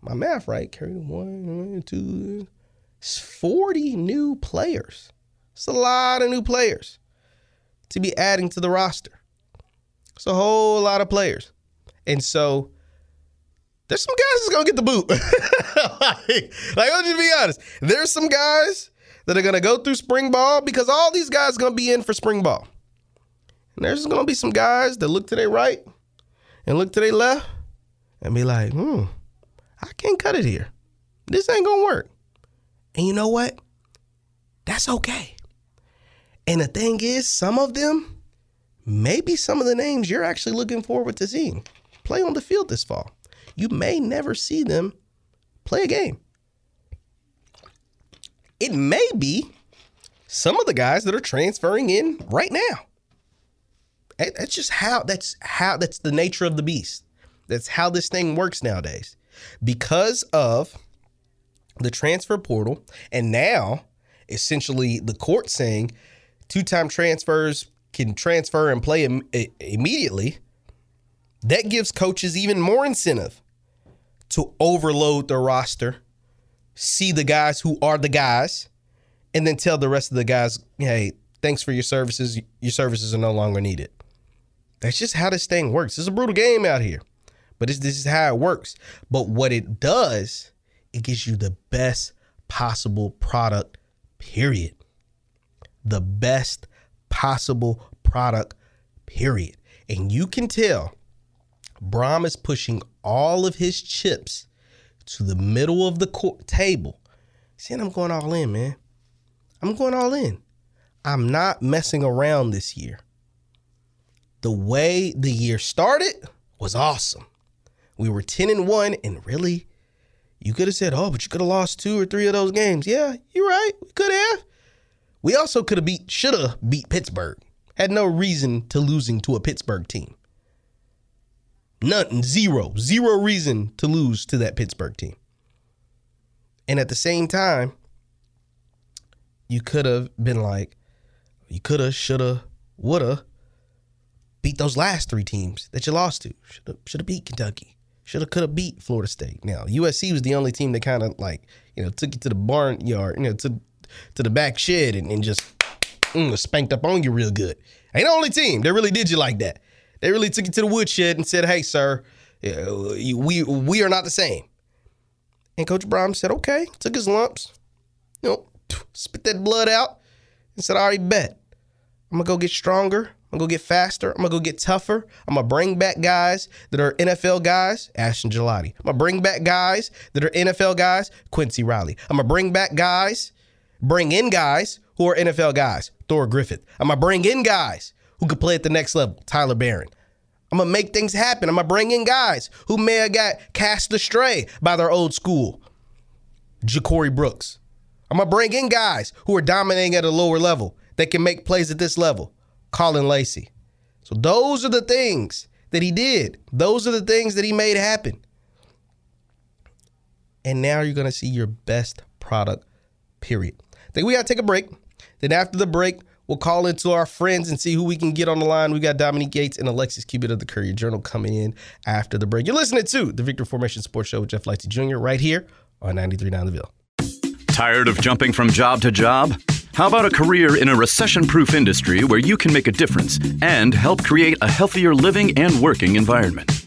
My math right. Carry one, two. It's 40 new players. It's a lot of new players to be adding to the roster. It's a whole lot of players. And so there's some guys that's gonna get the boot. like, like, I'll just be honest. There's some guys that are gonna go through spring ball because all these guys are gonna be in for spring ball. And there's gonna be some guys that look to their right and look to their left and be like, hmm, I can't cut it here. This ain't gonna work. And you know what? That's okay. And the thing is, some of them, maybe some of the names you're actually looking forward to seeing play on the field this fall. You may never see them play a game. It may be some of the guys that are transferring in right now. That's just how that's how that's the nature of the beast. That's how this thing works nowadays. Because of the transfer portal, and now essentially the court saying two time transfers can transfer and play Im- immediately, that gives coaches even more incentive to overload the roster, see the guys who are the guys, and then tell the rest of the guys, hey, thanks for your services. Your services are no longer needed. That's just how this thing works. It's a brutal game out here. But this, this is how it works. But what it does, it gives you the best possible product, period. The best possible product, period. And you can tell Brohm is pushing all of his chips to the middle of the court table. Saying, I'm going all in, man. I'm going all in. I'm not messing around this year. The way the year started was awesome. We were 10 and 1, and really, you could have said, oh, but you could have lost two or three of those games. Yeah, you're right. We could have. We also could have beat, should have beat Pittsburgh. Had no reason to losing to a Pittsburgh team. None, zero, zero reason to lose to that Pittsburgh team. And at the same time, you could have been like, you could have, should have, would have beat those last three teams that you lost to. Should have, beat Kentucky. Should have, could have beat Florida State. Now USC was the only team that kind of like, you know, took you to the barnyard, you know, to to the back shed and, and just mm, spanked up on you real good. Ain't the only team that really did you like that. They really took it to the woodshed and said, "Hey, sir, we we are not the same." And Coach Brohm said, "Okay." Took his lumps, you know, spit that blood out, and said, "I already bet. I'm gonna go get stronger. I'm gonna go get faster. I'm gonna go get tougher. I'm gonna bring back guys that are NFL guys, Ashton Gillotte. I'm gonna bring back guys that are NFL guys, Quincy Riley. I'm gonna bring back guys, bring in guys who are NFL guys, Thor Griffith. I'm gonna bring in guys who could play at the next level, Tyler Baron. I'm gonna make things happen. I'm gonna bring in guys who may have got cast astray by their old school, Ja'Corey Brooks. I'm gonna bring in guys who are dominating at a lower level that can make plays at this level, Colin Lacey. So those are the things that he did. Those are the things that he made happen. And now you're gonna see your best product. Period. I think we gotta take a break. Then after the break, we'll call into our friends and see who we can get on the line. We got Dominique Yates and Alexis Cubit of the Courier Journal coming in after the break. You're listening to the Victory Formation Sports Show with Jeff Lightsy Jr. right here on 93.9 The Ville. Tired of jumping from job to job? How about a career in a recession proof industry where you can make a difference and help create a healthier living and working environment?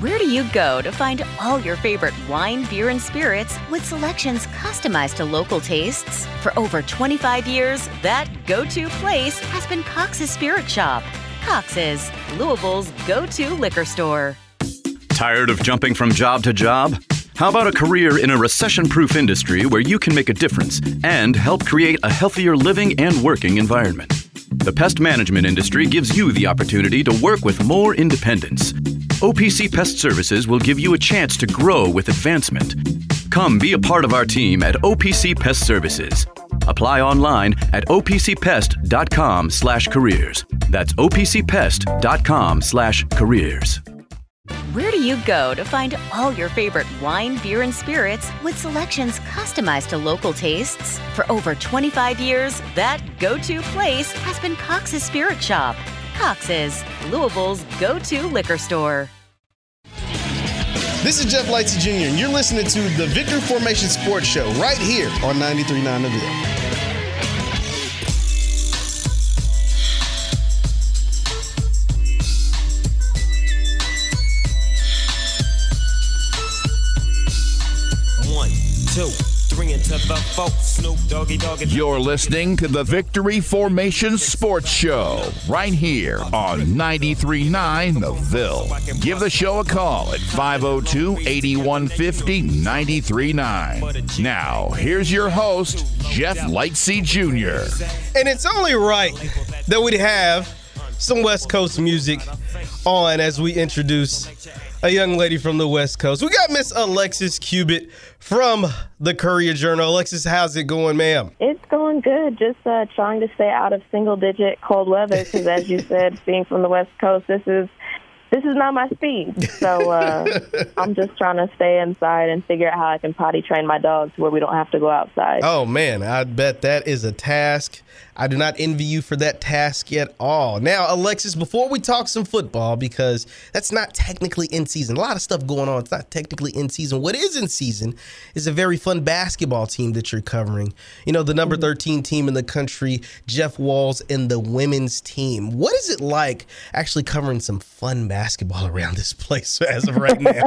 Where do you go to find all your favorite wine, beer, and spirits with selections customized to local tastes? For over 25 years, that go to place has been Cox's Spirit Shop. Cox's, Louisville's go to liquor store. Tired of jumping from job to job? How about a career in a recession proof industry where you can make a difference and help create a healthier living and working environment? The pest management industry gives you the opportunity to work with more independence. OPC Pest Services will give you a chance to grow with advancement. Come be a part of our team at OPC Pest Services. Apply online at opcpest.com slash careers. That's opcpest.com slash careers. Where do you go to find all your favorite wine, beer, and spirits with selections customized to local tastes? For over 25 years, that go to place has been Cox's Spirit Shop. Cox's, Louisville's go to liquor store. This is Jeff Lightsy Jr., and you're listening to the Victory Formation Sports Show right here on 93.9 The Ville. two. You're listening to the Victory Formation Sports Show right here on 93.9 The Ville. Give the show a call at 502 8150 939. Now, here's your host, Jeff Lightsy Jr. And it's only right that we'd have some West Coast music on as we introduce a young lady from the West Coast. We got Miss Alexis Cubit from the Courier Journal. Alexis, how's it going, ma'am? It's going good. Just uh, trying to stay out of single digit cold weather because, as you said, being from the West Coast, this is this is not my speed. So uh, I'm just trying to stay inside and figure out how I can potty train my dogs where we don't have to go outside. Oh man, I bet that is a task. I do not envy you for that task at all. Now, Alexis, before we talk some football, because that's not technically in season. A lot of stuff going on. It's not technically in season. What is in season is a very fun basketball team that you're covering. You know, the number mm-hmm. 13 team in the country, Jeff Walz, and the women's team. What is it like actually covering some fun basketball around this place as of right now?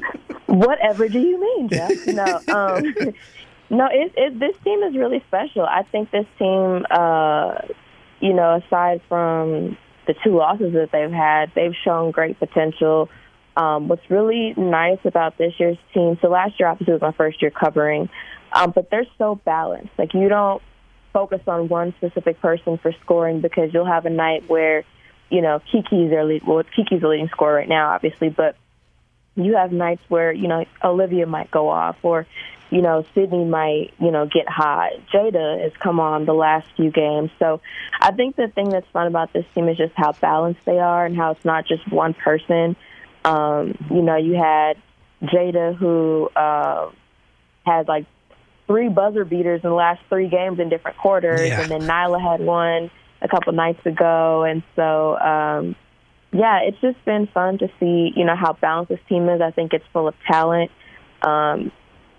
Whatever do you mean, Jeff? No. Um, no, it, it, this team is really special. I think this team, uh, you know, aside from the two losses that they've had, they've shown great potential. Um, what's really nice about this year's team, so last year obviously was my first year covering, um, but they're so balanced. Like you don't focus on one specific person for scoring because you'll have a night where, you know, Kiki's their lead. Well, Kiki's the leading scorer right now, obviously, but you have nights where you know Olivia might go off, or you know Sydney might you know get hot. Jada has come on the last few games, so I think the thing that's fun about this team is just how balanced they are and how it's not just one person. Um, you know, you had Jada who uh, had like three buzzer beaters in the last three games in different quarters, Yeah. and then Nyla had one a couple nights ago, and so um, yeah, it's just been fun to see you know how balanced this team is. I think it's full of talent. Um,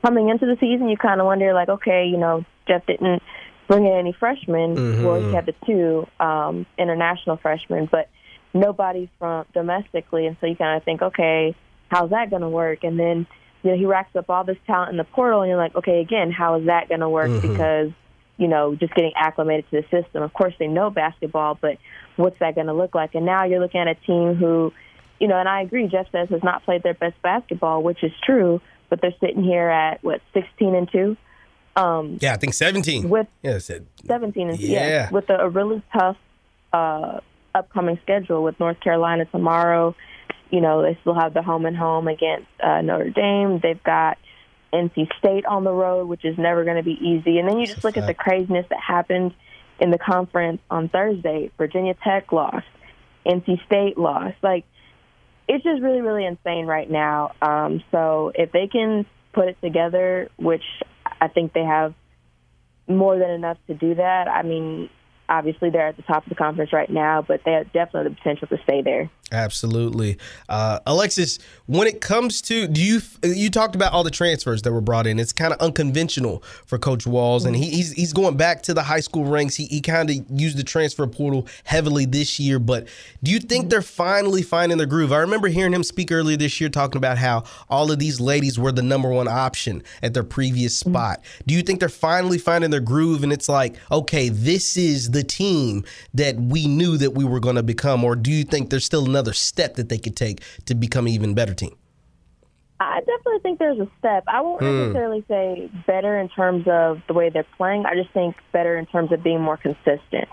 coming into the season, you kind of wonder like, okay, you know, Jeff didn't bring in any freshmen. Mhm. Well, he had the two um, international freshmen, but nobody from domestically, and so you kind of think, okay, how's that going to work? And then you know he racks up all this talent in the portal, and you're like, okay, again, how is that going to work? Mhm. Because you know, just getting acclimated to the system. Of course, they know basketball, but what's that going to look like? And now you're looking at a team who, you know, and I agree, Jeff says has not played their best basketball, which is true, but they're sitting here at what 16 and two. Um, Yeah, I think 17. With yeah, I said 17 and Yeah. yeah, with a, a really tough uh, upcoming schedule with North Carolina tomorrow. You know, they still have the home and home against uh, Notre Dame. They've got NC State on the road, which is never going to be easy. And then you just look at the craziness that happened in the conference on Thursday. Virginia Tech lost, NC State lost. Like, it's just really, really insane right now. Um, so if they can put it together, which I think they have more than enough to do that. I mean, obviously they're at the top of the conference right now, but they have definitely the potential to stay there. Absolutely, uh, Alexis. When it comes to, do you you talked about all the transfers that were brought in? It's kind of unconventional for Coach Walz, and he, he's he's going back to the high school ranks. He he kind of used the transfer portal heavily this year. But do you think they're finally finding their groove? I remember hearing him speak earlier this year talking about how all of these ladies were the number one option at their previous spot. Do you think they're finally finding their groove, and it's like, okay, this is the team that we knew that we were going to become, or do you think there's still another step that they could take to become an even better team? I definitely think there's a step. I won't Hmm. necessarily say better in terms of the way they're playing. I just think better in terms of being more consistent.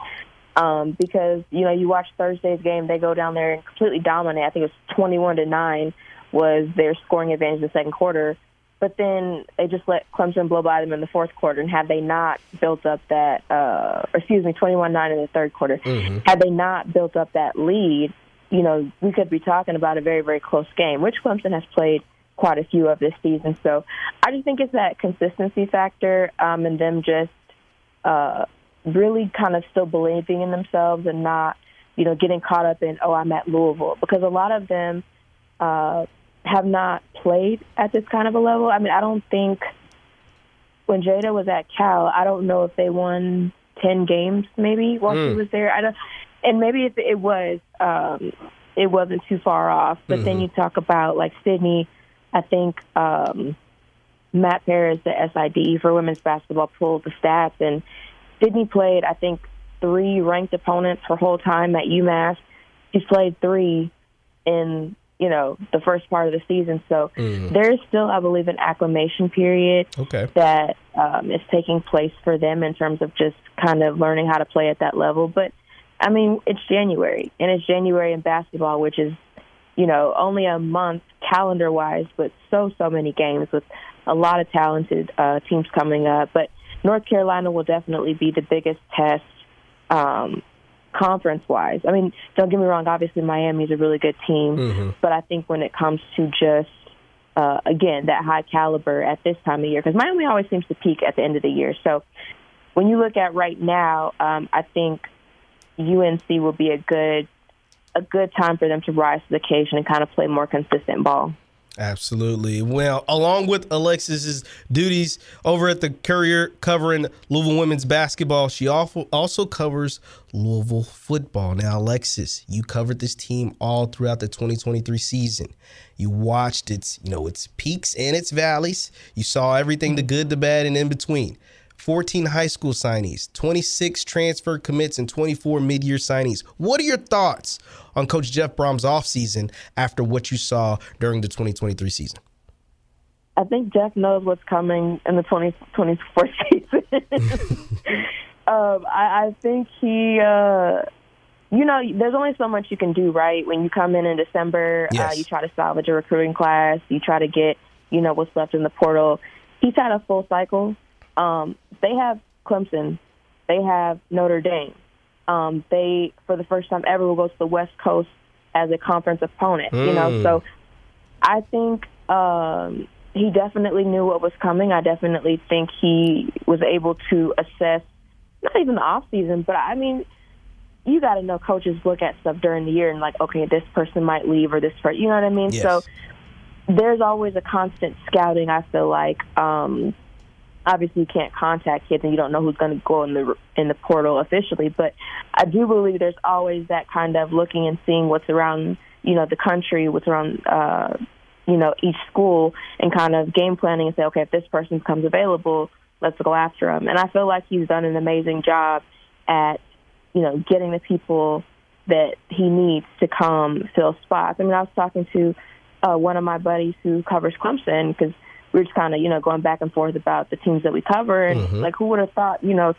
Um, because you know, you watch Thursday's game, they go down there and completely dominate. I think it was 21 to nine was their scoring advantage in the second quarter. But then they just let Clemson blow by them in the fourth quarter. And had they not built up that, uh, excuse me, 21 9 in the third quarter, had they not built up that lead, you know, we could be talking about a very, very close game, which Clemson has played quite a few of this season. So I just think it's that consistency factor um, and them just uh, really kind of still believing in themselves and not, you know, getting caught up in, oh, I'm at Louisville. Because a lot of them uh, have not played at this kind of a level. I mean, I don't think when Jada was at Cal, I don't know if they won 10 games maybe while she Mm. was there. I don't, and maybe if it was, um, it wasn't too far off. But then Mhm. you talk about like Sydney, I think um, Matt Paris, the SID for women's basketball, pulled the stats, and Sydney played, I think, three ranked opponents her whole time at UMass. She's played three in you know the first part of the season, so Mhm. there is still, I believe, an acclimation period Okay. that um, is taking place for them in terms of just kind of learning how to play at that level. But I mean, it's January, and it's January in basketball, which is you know only a month calendar wise, but so so many games with a lot of talented uh, teams coming up. But North Carolina will definitely be the biggest test um, conference wise. I mean, don't get me wrong. Obviously, Miami's a really good team, Mhm. but I think when it comes to just uh, again that high caliber at this time of year, because Miami always seems to peak at the end of the year. So when you look at right now, um, I think UNC will be a good a good time for them to rise to the occasion and kind of play more consistent ball. Absolutely. Well, along with Alexis's duties over at the Courier covering Louisville women's basketball, she also covers Louisville football. Now, Alexis, you covered this team all throughout the 2023 season. You watched its, you know, its peaks and its valleys. You saw everything the good, the bad, and in between. 14 high school signees, 26 transfer commits, and 24 mid-year signees. What are your thoughts on Coach Jeff Brohm's offseason after what you saw during the 2023 season? I think Jeff knows what's coming in the 2024 season. um, I, I think he uh, you know, there's only so much you can do, right? When you come in in December, uh, you try to salvage a recruiting class, you try to get, you know, what's left in the portal. He's had a full cycle. Um, they have Clemson, they have Notre Dame. Um, they, for the first time ever, will go to the West Coast as a conference opponent. You know, Mm. so I think um, he definitely knew what was coming. I definitely think he was able to assess not even the off season, but I mean, you got to know coaches look at stuff during the year and like, okay, this person might leave or this person, you know what I mean? Yes. So there's always a constant scouting. I feel like. Um, obviously, you can't contact kids, and you don't know who's going to go in the in the portal officially. But I do believe there's always that kind of looking and seeing what's around, you know, the country, what's around, uh, you know, each school, and kind of game planning and say, okay, if this person becomes available, let's go after him. And I feel like he's done an amazing job at, you know, getting the people that he needs to come fill spots. I mean, I was talking to uh, one of my buddies who covers Clemson because we were just kind of, you know, going back and forth about the teams that we cover. And, Mhm. like, who would have thought, you know,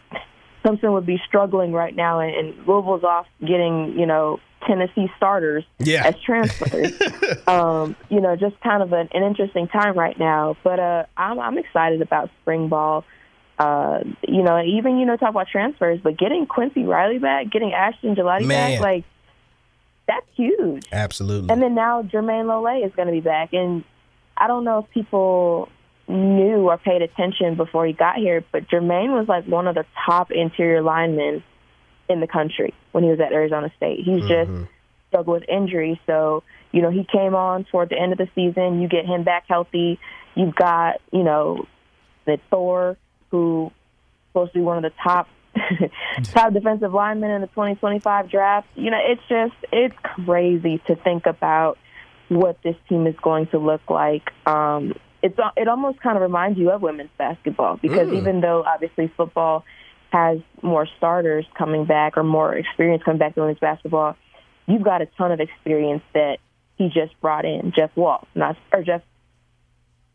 Clemson would be struggling right now and, and Louisville's off getting, you know, Tennessee starters Yeah. as transfers. um, you know, just kind of an, an interesting time right now. But uh, I'm, I'm excited about spring ball. Uh, you know, and even, you know, talk about transfers, but getting Quincy Riley back, getting Ashton Gillotte Man. back, like, that's huge. Absolutely. And then now Jermayne Lole is going to be back, and I don't know if people knew or paid attention before he got here, but Jermayne was like one of the top interior linemen in the country when he was at Arizona State. He's just mm-hmm. struggled with injuries, so you know he came on toward the end of the season. You get him back healthy. You've got you know the Thor who supposed to be one of the top top defensive linemen in the 2025 draft. You know, it's just it's crazy to think about what this team is going to look like. Um, it's it almost kind of reminds you of women's basketball because Mm. even though obviously football has more starters coming back or more experience coming back to women's basketball, you've got a ton of experience that he just brought in, Jeff Wall, not or Jeff.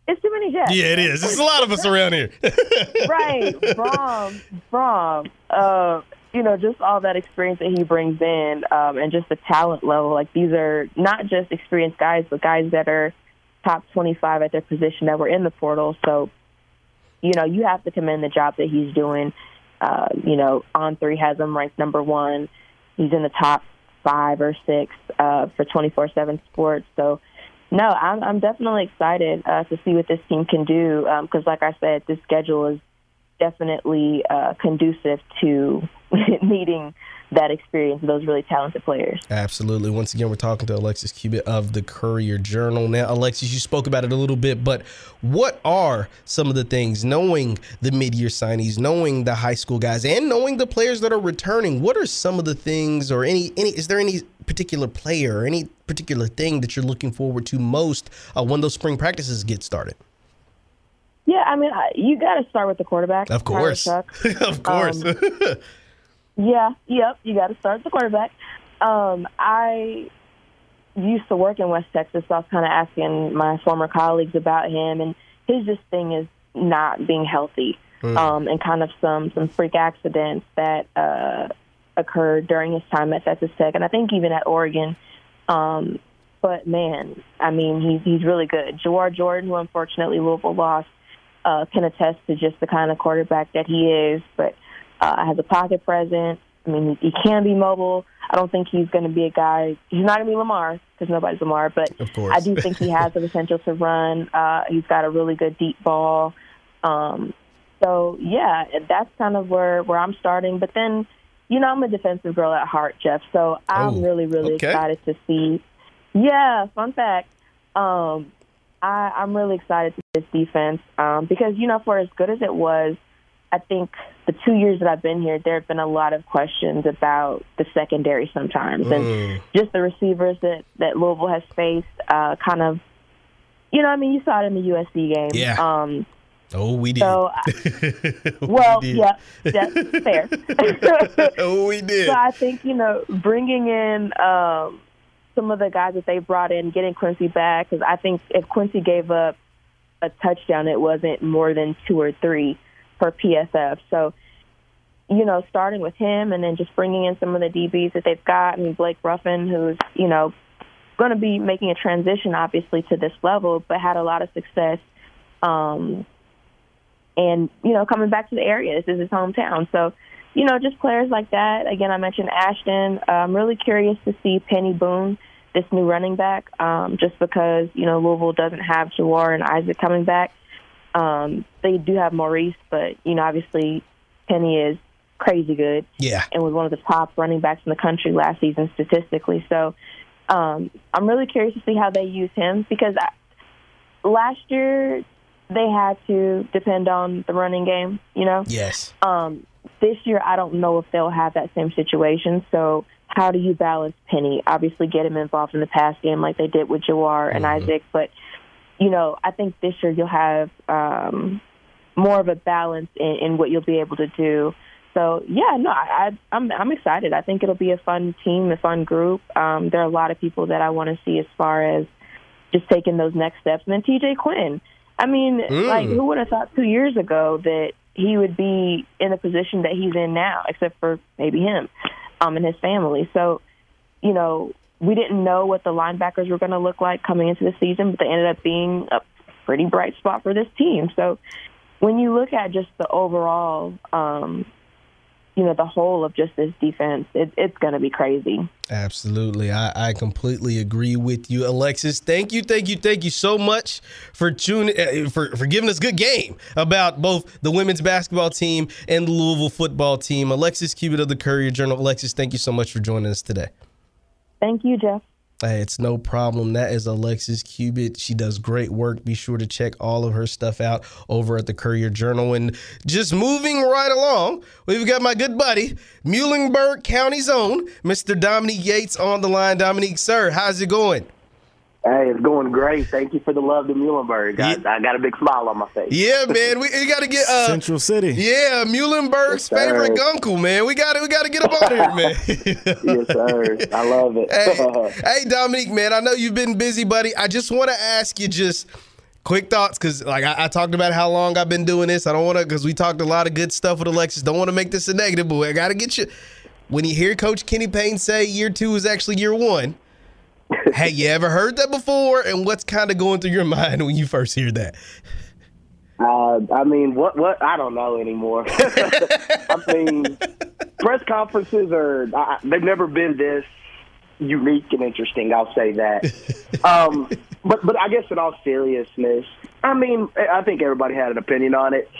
It's too many Jeffs. Yeah, it is. There's a lot of us around here. right from from uh you know just all that experience that he brings in um and just the talent level. Like these are not just experienced guys but guys that are top 25 at their position that were in the portal. So you know you have to commend the job that he's doing. Uh you know on three has him ranked number one. He's in the top five or six uh for 24 7 sports. So no, I'm I'm definitely excited uh, to see what this team can do because, like I said, this schedule is definitely uh, conducive to needing that experience of those really talented players. Absolutely. Once again, we're talking to Alexis Cubit of the Courier Journal. Now, Alexis, you spoke about it a little bit, but what are some of the things, knowing the mid-year signees, knowing the high school guys, and knowing the players that are returning? What are some of the things, or any any? Is there any particular player or any particular thing that you're looking forward to most uh, when those spring practices get started? Yeah, I mean, you got to start with the quarterback. Of course, of course. Um, Yeah, yep. You got to start the quarterback. Um, I used to work in West Texas, so I was kind of asking my former colleagues about him, and his just thing is not being healthy, Mm. um, and kind of some some freak accidents that uh, occurred during his time at Texas Tech, and I think even at Oregon. Um, but man, I mean, he's he's really good. Jawhar Jordan, who unfortunately Louisville lost, uh, can attest to just the kind of quarterback that he is. But uh, has a pocket presence. I mean, he, he can be mobile. I don't think he's going to be a guy. He's not going to be Lamar because nobody's Lamar. But I do think he has the potential to run. Uh, he's got a really good deep ball. Um, so yeah, that's kind of where where I'm starting. But then, you know, I'm a defensive girl at heart, Jeff. So I'm Oh, really really okay. excited to see. Yeah, fun fact. Um, I, I'm really excited to see this defense um, because you know, for as good as it was, I think the two years that I've been here, there have been a lot of questions about the secondary sometimes, and Mm. just the receivers that that Louisville has faced. Uh, kind of, you know, I mean, you saw it in the USC game. Yeah. Um, Oh, we did. so, well, did. yeah, that's fair. oh, we did. So I think you know, bringing in um, some of the guys that they brought in, getting Quincy back, because I think if Quincy gave up a touchdown, it wasn't more than two or three per PSF. So you know, starting with him and then just bringing in some of the DBs that they've got. I mean, Blake Ruffin, who's, you know, going to be making a transition, obviously, to this level, but had a lot of success. Um, and, you know, coming back to the area, this is his hometown. So, you know, just players like that. Again, I mentioned Ashton. Uh, I'm really curious to see Penny Boone, this new running back, um, just because, you know, Louisville doesn't have Jawhar and Isaac coming back. Um, they do have Maurice, but, you know, obviously Penny is crazy good. Yeah. And was one of the top running backs in the country last season statistically. So um, I'm really curious to see how they use him because I, last year they had to depend on the running game, you know? Yes. Um, this year, I don't know if they'll have that same situation. So, how do you balance Penny? Obviously, get him involved in the pass game like they did with Jawhar and Mm-hmm. Isaac. But, you know, I think this year you'll have um, more of a balance in, in what you'll be able to do. So, yeah, no, I, I, I'm I'm excited. I think it'll be a fun team, a fun group. Um, there are a lot of people that I want to see as far as just taking those next steps. And then TJ Quinn. I mean, Mm. like, who would have thought two years ago that he would be in the position that he's in now, except for maybe him um, and his family. So, you know, we didn't know what the linebackers were going to look like coming into the season, but they ended up being a pretty bright spot for this team. So, when you look at just the overall, um, you know, the whole of just this defense, it, it's going to be crazy. Absolutely. I, I completely agree with you, Alexis. Thank you, thank you, thank you so much for tuning uh, for, for giving us good game about both the women's basketball team and the Louisville football team. Alexis Cubit of the Courier Journal. Alexis, thank you so much for joining us today. Thank you, Jeff. Hey, it's no problem. That is Alexis Cubit. She does great work. Be sure to check all of her stuff out over at the Courier Journal. And just moving right along, we've got my good buddy, Muhlenberg County's own, Mr. Dominique Yates on the line. Dominique, sir, how's it going? Hey, it's going great. Thank you for the love to Muhlenberg. I, I got a big smile on my face. Yeah, man, we, we got to get uh, Central City. Yeah, Muhlenberg's Yes, favorite gunkle, man. We got to we got to get up on here, man. yes, sir. I love it. hey, hey, Dominique, man, I know you've been busy, buddy. I just want to ask you just quick thoughts because, like, I, I talked about how long I've been doing this. I don't want to because we talked a lot of good stuff with Alexis. Don't want to make this a negative, but I got to get you. When you hear Coach Kenny Payne say year two is actually year one, hey, you ever heard that before? And what's kind of going through your mind when you first hear that? Uh, I mean, what? What? I don't know anymore. I mean, press conferences are. I, they've never been this unique and interesting. I'll say that. um, but but I guess in all seriousness, I mean, I think everybody had an opinion on it.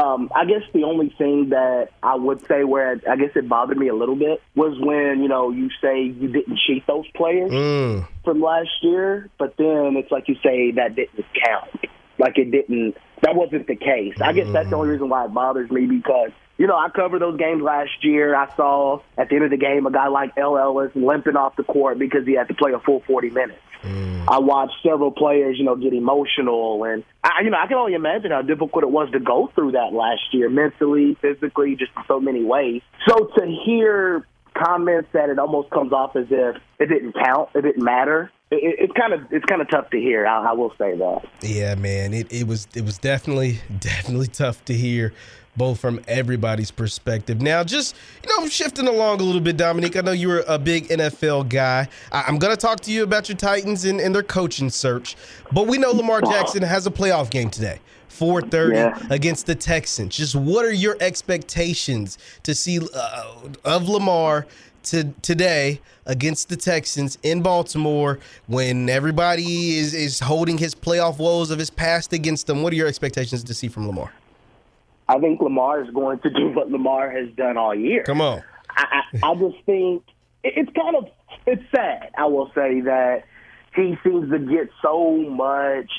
Um, I guess the only thing that I would say where I guess it bothered me a little bit was when you know you say you didn't cheat those players Mm. from last year, but then it's like you say that didn't count. Like it didn't. That wasn't the case. I guess that's the only reason why it bothers me because you know I covered those games last year. I saw at the end of the game a guy like El Ellis limping off the court because he had to play a full forty minutes. Mm. I watched several players, you know, get emotional, and I, you know, I can only imagine how difficult it was to go through that last year, mentally, physically, just in so many ways. So to hear comments that it almost comes off as if it didn't count, it didn't matter. It, it, it's kind of it's kind of tough to hear. I, I will say that. Yeah, man. It, it was it was definitely definitely tough to hear both from everybody's perspective. Now, just you know, shifting along a little bit, Dominique. I know you're a big NFL guy. I, I'm gonna talk to you about your Titans and, and their coaching search, but we know Lamar Jackson has a playoff game today. 4:30 Yeah. against the Texans. Just what are your expectations to see uh, of Lamar to today against the Texans in Baltimore when everybody is is holding his playoff woes of his past against them? What are your expectations to see from Lamar? I think Lamar is going to do what Lamar has done all year. Come on. I, I, I just think it's kind of it's sad. I will say that he seems to get so much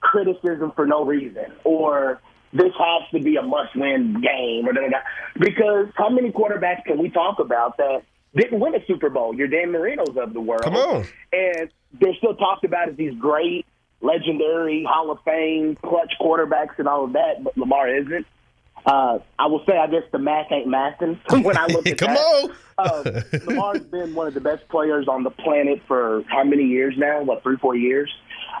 criticism for no reason, or this has to be a must-win game, or da, da, da. because how many quarterbacks can we talk about that didn't win a Super Bowl? Your Dan Marinos of the world, Come on. and they're still talked about as these great, legendary Hall of Fame clutch quarterbacks and all of that, but Lamar isn't. Uh, I will say, I guess the math ain't mathing when I look at Come that. on. Uh, Lamar's been one of the best players on the planet for how many years now? What, three, four years?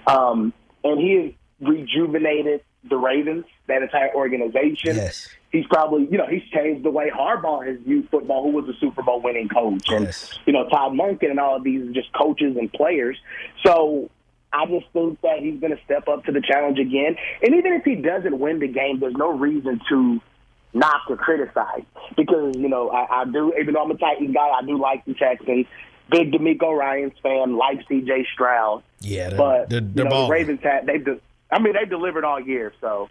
Um, and he has rejuvenated the Ravens, that entire organization. Yes. He's probably, you know, he's changed the way Harbaugh has viewed football, who was a Super Bowl winning coach. And, you know, Todd Monken and all of these just coaches and players. So I just think that he's going to step up to the challenge again. And even if he doesn't win the game, there's no reason to knock or criticize because you know I, I do. Even though I'm a Titans guy, I do like the Texans. Big DeMeco Ryans fan, like C.J. Stroud. Yeah, they're, but they're, you they're know, the. Ravens had they've. De- I mean, they've delivered all year, so.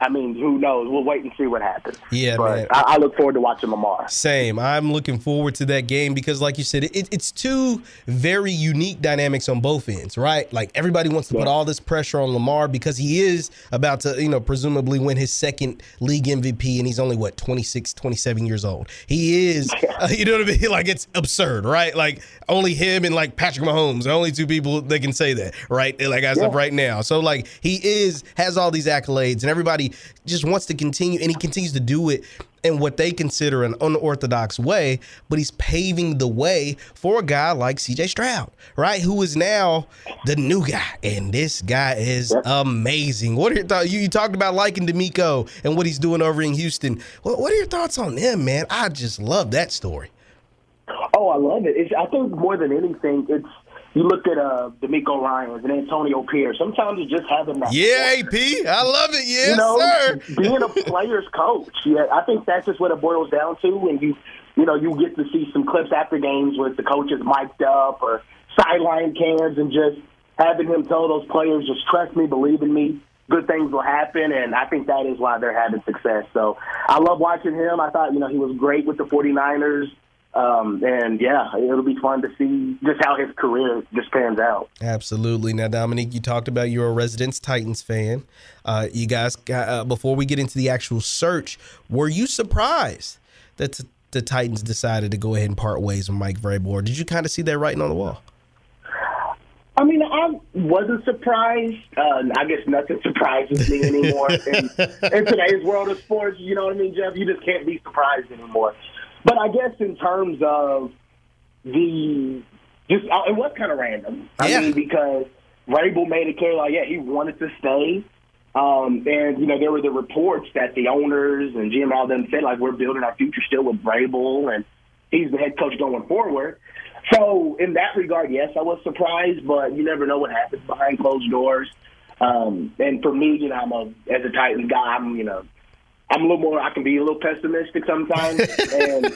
I mean, who knows? We'll wait and see what happens. Yeah, but man. I, I look forward to watching Lamar. Same. I'm looking forward to that game because, like you said, it, it's two very unique dynamics on both ends, right? Like everybody wants to put all this pressure on Lamar because he is about to, you know, presumably win his second league MVP, and he's only what 26, 27 years old. He is, uh, you know what I mean? Like it's absurd, right? Like only him and like Patrick Mahomes, the only two people that can say that, right? Like as of right now. So like he is has all these accolades, and everybody just wants to continue, and he continues to do it in what they consider an unorthodox way, but he's paving the way for a guy like CJ Stroud, right? Who is now the new guy. And this guy is amazing. What are your thoughts? You, you talked about liking DeMeco and what he's doing over in Houston. What, what are your thoughts on him, man? I just love that story. Oh, I love it. It's, I think more than anything, it's you look at uh, DeMeco Ryans and Antonio Pierce. Sometimes it's just having that. Yeah, AP. I love it. Yes, you know, sir. being a player's coach. Yeah, I think that's just what it boils down to. And you, you know, you get to see some clips after games with the coaches mic'd up or sideline cams, and just having him tell those players, just trust me, believe in me. Good things will happen, and I think that is why they're having success. So I love watching him. I thought, you know, he was great with the 49ers. Um, and yeah, it'll be fun to see just how his career just pans out. Absolutely. Now, Dominique, you talked about you're a residence Titans fan. Uh, you guys, got, uh, before we get into the actual search, were you surprised that t- the Titans decided to go ahead and part ways with Mike Vrabel, did you kind of see that writing on the wall? I mean, I wasn't surprised. Uh, I guess nothing surprises me anymore. in, in today's world of sports, you know what I mean, Jeff? You just can't be surprised anymore. But I guess in terms of the just, uh, it was kind of random. I mean, because Vrabel made it clear, like, yeah, he wanted to stay. Um, and you know, there were the reports that the owners and GM all them said, like, we're building our future still with Vrabel, and he's the head coach going forward. So in that regard, yes, I was surprised, but you never know what happens behind closed doors. Um, and for me, you know, I'm a as a Titans guy, I'm you know, I'm a little more. I can be a little pessimistic sometimes, and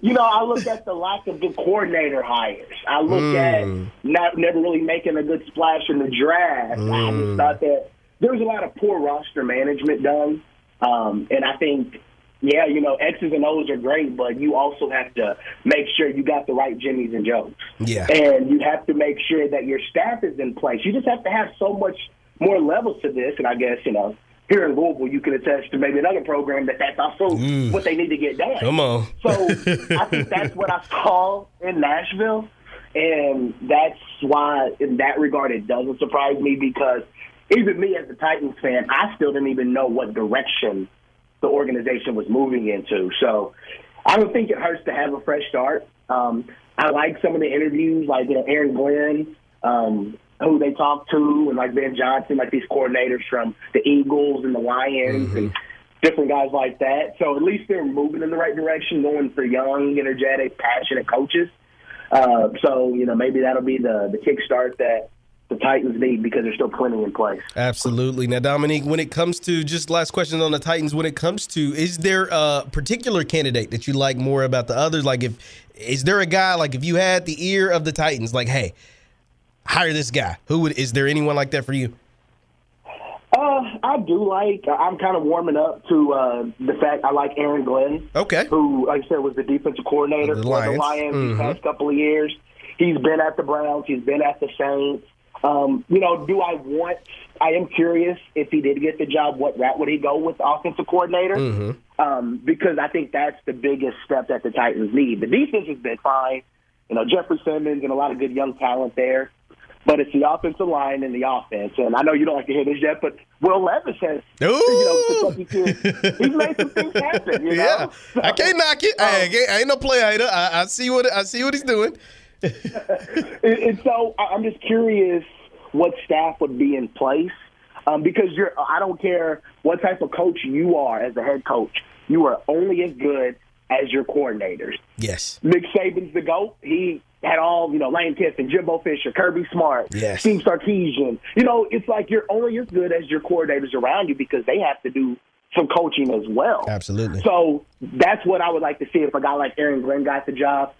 you know, I look at the lack of good coordinator hires. I look Mm. at not never really making a good splash in the draft. I Mm. just thought that there was a lot of poor roster management done, um, and I think yeah, you know, X's and O's are great, but you also have to make sure you got the right Jimmys and Joes. Yeah. And you have to make sure that your staff is in place. You just have to have so much more levels to this. And I guess, you know, here in Louisville, you can attest to maybe another program that that's also Mm. what they need to get done. Come on. So I think that's what I saw in Nashville. And that's why, in that regard, it doesn't surprise me because even me as a Titans fan, I still didn't even know what direction the organization was moving into. So I don't think it hurts to have a fresh start. Um, I like some of the interviews, like you know Aaron Glenn, um, who they talk to, and like Ben Johnson, like these coordinators from the Eagles and the Lions, and different guys like that. So at least they're moving in the right direction, going for young, energetic, passionate coaches. Uh, so you know maybe that'll be the the kickstart that the Titans need because there's still plenty in place. Absolutely. Now, Dominique, when it comes to just last question on the Titans, when it comes to is there a particular candidate that you like more about the others? Like, if is there a guy like if you had the ear of the Titans, like, hey, hire this guy, who would? Is there anyone like that for you? Uh, I do like. I'm kind of warming up to uh, the fact I like Aaron Glenn. Okay. Who, like I said, was the defensive coordinator The for Lions. the Lions Mhm. these past couple of years. He's been at the Browns. He's been at the Saints. Um, you know, do I want? I am curious if he did get the job, what route would he go with offensive coordinator? Mm-hmm. um, because I think that's the biggest step that the Titans need. The defense has been fine. You know, Jeffrey Simmons and a lot of good young talent there. But it's the offensive line and the offense. And I know you don't like to hear this yet, but Will Levis has, you know, Kentucky kid, he's made some things happen, you know? Yeah, I can't knock it. Hey, I ain't- I ain't no play hater. I, I see what I see what he's doing. and, so I'm just curious what staff would be in place. Um, because you're, I don't care what type of coach you are as a head coach, you are only as good as your coordinators. Yes. Nick Saban's the GOAT. He had all, you know, Lane Kiffin, Jimbo Fisher, Kirby Smart, Yes. Steve Sarkisian. You know, it's like you're only as good as your coordinators around you because they have to do some coaching as well. Absolutely. So that's what I would like to see if a guy like Aaron Glenn got the job,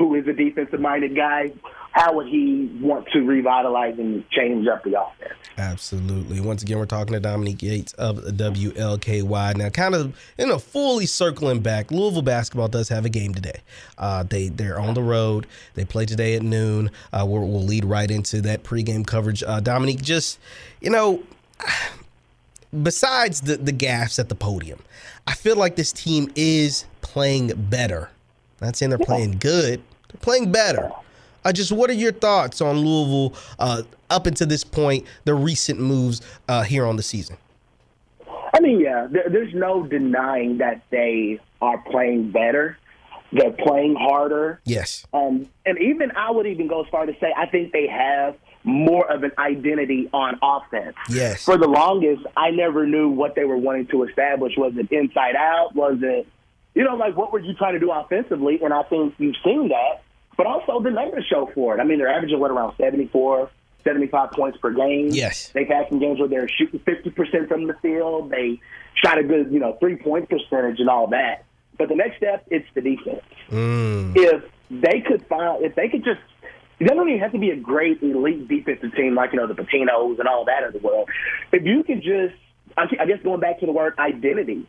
who is a defensive minded guy. How would he want to revitalize and change up the offense? Absolutely. Once again, we're talking to Dominique Yates of WLKY. Now, kind of, you know, fully circling back, Louisville basketball does have a game today. Uh, they they're on the road. They play today at noon. Uh, we'll, we'll lead right into that pregame coverage. Uh, Dominique, just you know, besides the the gaffes at the podium, I feel like this team is playing better. Not saying they're playing good. They're playing better. Uh, just what are your thoughts on Louisville uh, up until this point, the recent moves uh, here on the season? I mean, yeah, there, there's no denying that they are playing better. They're playing harder. Yes. Um, and even I would even go as far to say I think they have more of an identity on offense. Yes. For the longest, I never knew what they were wanting to establish. Was it inside out? Was it, you know, like what were you trying to do offensively? And I think you've seen that, but also the numbers show for it. I mean, they're averaging what around 74, 75 points per game. Yes. They've had some games where they're shooting 50% from the field. They shot a good, you know, three point percentage and all that. But the next step, it's the defense. Mm. If they could find, if they could just, it doesn't even have to be a great elite defensive team like, you know, the Patinos and all that of the world. If you could just, I guess going back to the word identity,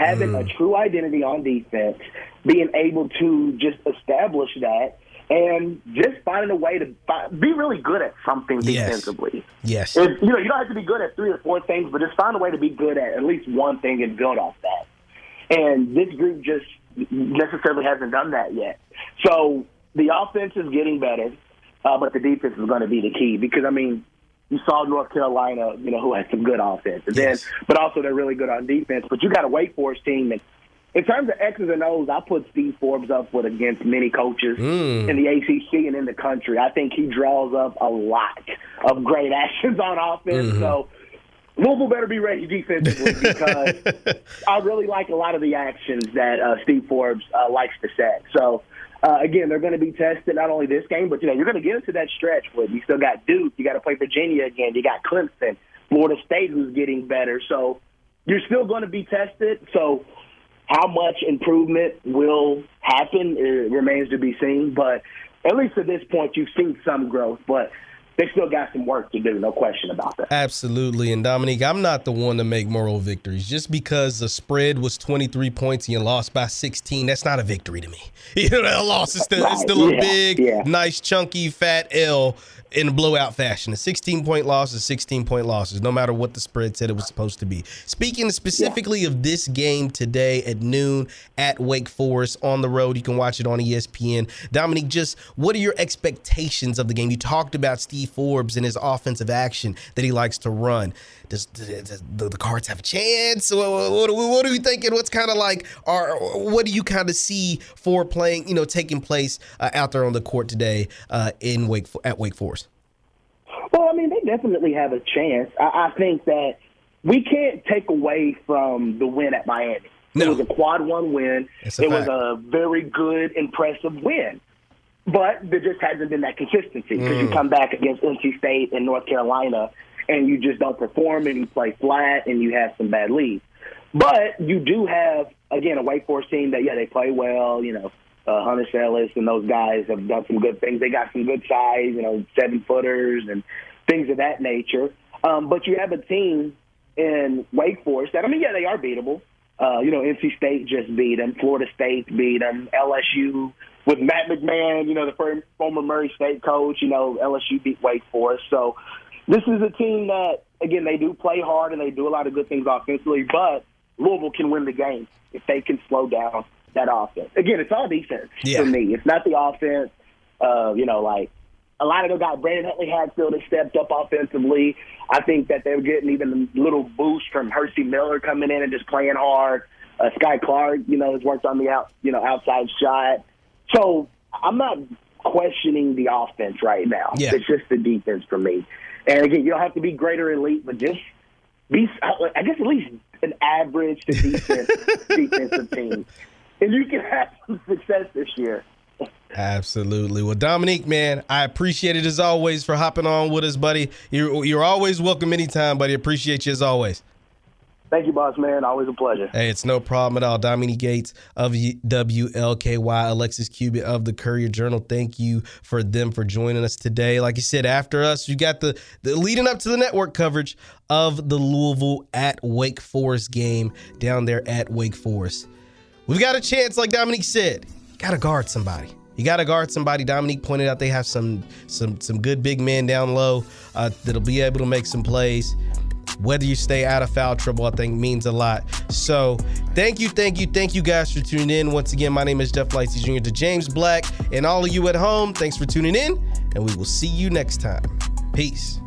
having a true identity on defense, being able to just establish that, and just finding a way to be really good at something Yes. defensively. Yes. If, you know, you don't have to be good at three or four things, but just find a way to be good at at least one thing and build off that. And this group just necessarily hasn't done that yet. So the offense is getting better, uh, but the defense is going to be the key because I mean, you saw North Carolina, you know, who had some good offense, and then, but also they're really good on defense. But you got a Wake Forest team, and in terms of X's and O's, I put Steve Forbes up with against many coaches Mm. in the ACC and in the country. I think he draws up a lot of great actions on offense. Mhm. So Louisville better be ready defensively because I really like a lot of the actions that uh, Steve Forbes uh, likes to set. So. Uh, again, they're going to be tested not only this game, but you know you're going to get into that stretch where you still got Duke, you got to play Virginia again, you got Clemson, Florida State, who's getting better. So you're still going to be tested. So how much improvement will happen it remains to be seen. But at least at this point, you've seen some growth, but they still got some work to do. No question about that. Absolutely. And Dominique, I'm not the one to make moral victories. Just because the spread was 23 points and you lost by 16, that's not a victory to me. You know, that loss is still, it's still a big, yeah. nice, chunky, fat L in a blowout fashion. A 16 point loss is 16 point losses, no matter what the spread said it was supposed to be. Speaking specifically of this game today at noon at Wake Forest on the road, you can watch it on ESPN. Dominique, just what are your expectations of the game? You talked about Steve Forbes and his offensive action that he likes to run. Does, does the, the Cards have a chance? What, what, what are we thinking? What's kind of like, or what do you kind of see for playing, you know, taking place uh, out there on the court today uh, in Wake at Wake Forest? Well, I mean, they definitely have a chance. I, I think that we can't take away from the win at Miami. It was a quad one win. It was a very good, impressive win. But there just hasn't been that consistency because you Mm. come back against NC State and North Carolina and you just don't perform and you play flat and you have some bad leads. But you do have, again, a Wake Forest team that, yeah, they play well. You know, uh, Hunter Sallis and those guys have done some good things. They got some good size, you know, seven footers and things of that nature. Um, but you have a team in Wake Forest that, I mean, yeah, they are beatable. Uh, you know, NC State just beat them. Florida State beat them. LSU with Matt McMahon, you know, the former Murray State coach, you know, LSU beat Wake Forest. So this is a team that, again, they do play hard and they do a lot of good things offensively, but Louisville can win the game if they can slow down that offense. Again, it's all defense Yeah. for me. It's not the offense. Uh, you know, like a lot of the guys, Brandon Huntley Hatfield has stepped up offensively. I think that they're getting even a little boost from Hersey Miller coming in and just playing hard. Uh, Skyy Clark, you know, has worked on the out, you know, outside shot. So I'm not questioning the offense right now. Yeah. It's just the defense for me. And again, you don't have to be greater elite, but just be, I guess, at least an average to decent defensive team, and you can have some success this year. Absolutely. Well, Dominique, man, I appreciate it as always for hopping on with us, buddy. You're you're always welcome anytime, buddy. Appreciate you as always. Thank you, boss man. Always a pleasure. Hey, it's no problem at all. Dominique Yates of WLKY, Alexis Cubit of the Courier Journal. Thank you for them for joining us today. Like you said, after us, you got the, the leading up to the network coverage of the Louisville at Wake Forest game down there at Wake Forest. We've got a chance, like Dominique said, got to guard somebody. You got to guard somebody. Dominique pointed out they have some some some good big men down low uh, that'll be able to make some plays whether you stay out of foul trouble, I think means a lot. So thank you, thank you, thank you guys for tuning in. Once again, my name is Jeff Lightsy Jr. to James Black and all of you at home. Thanks for tuning in, and we will see you next time. Peace.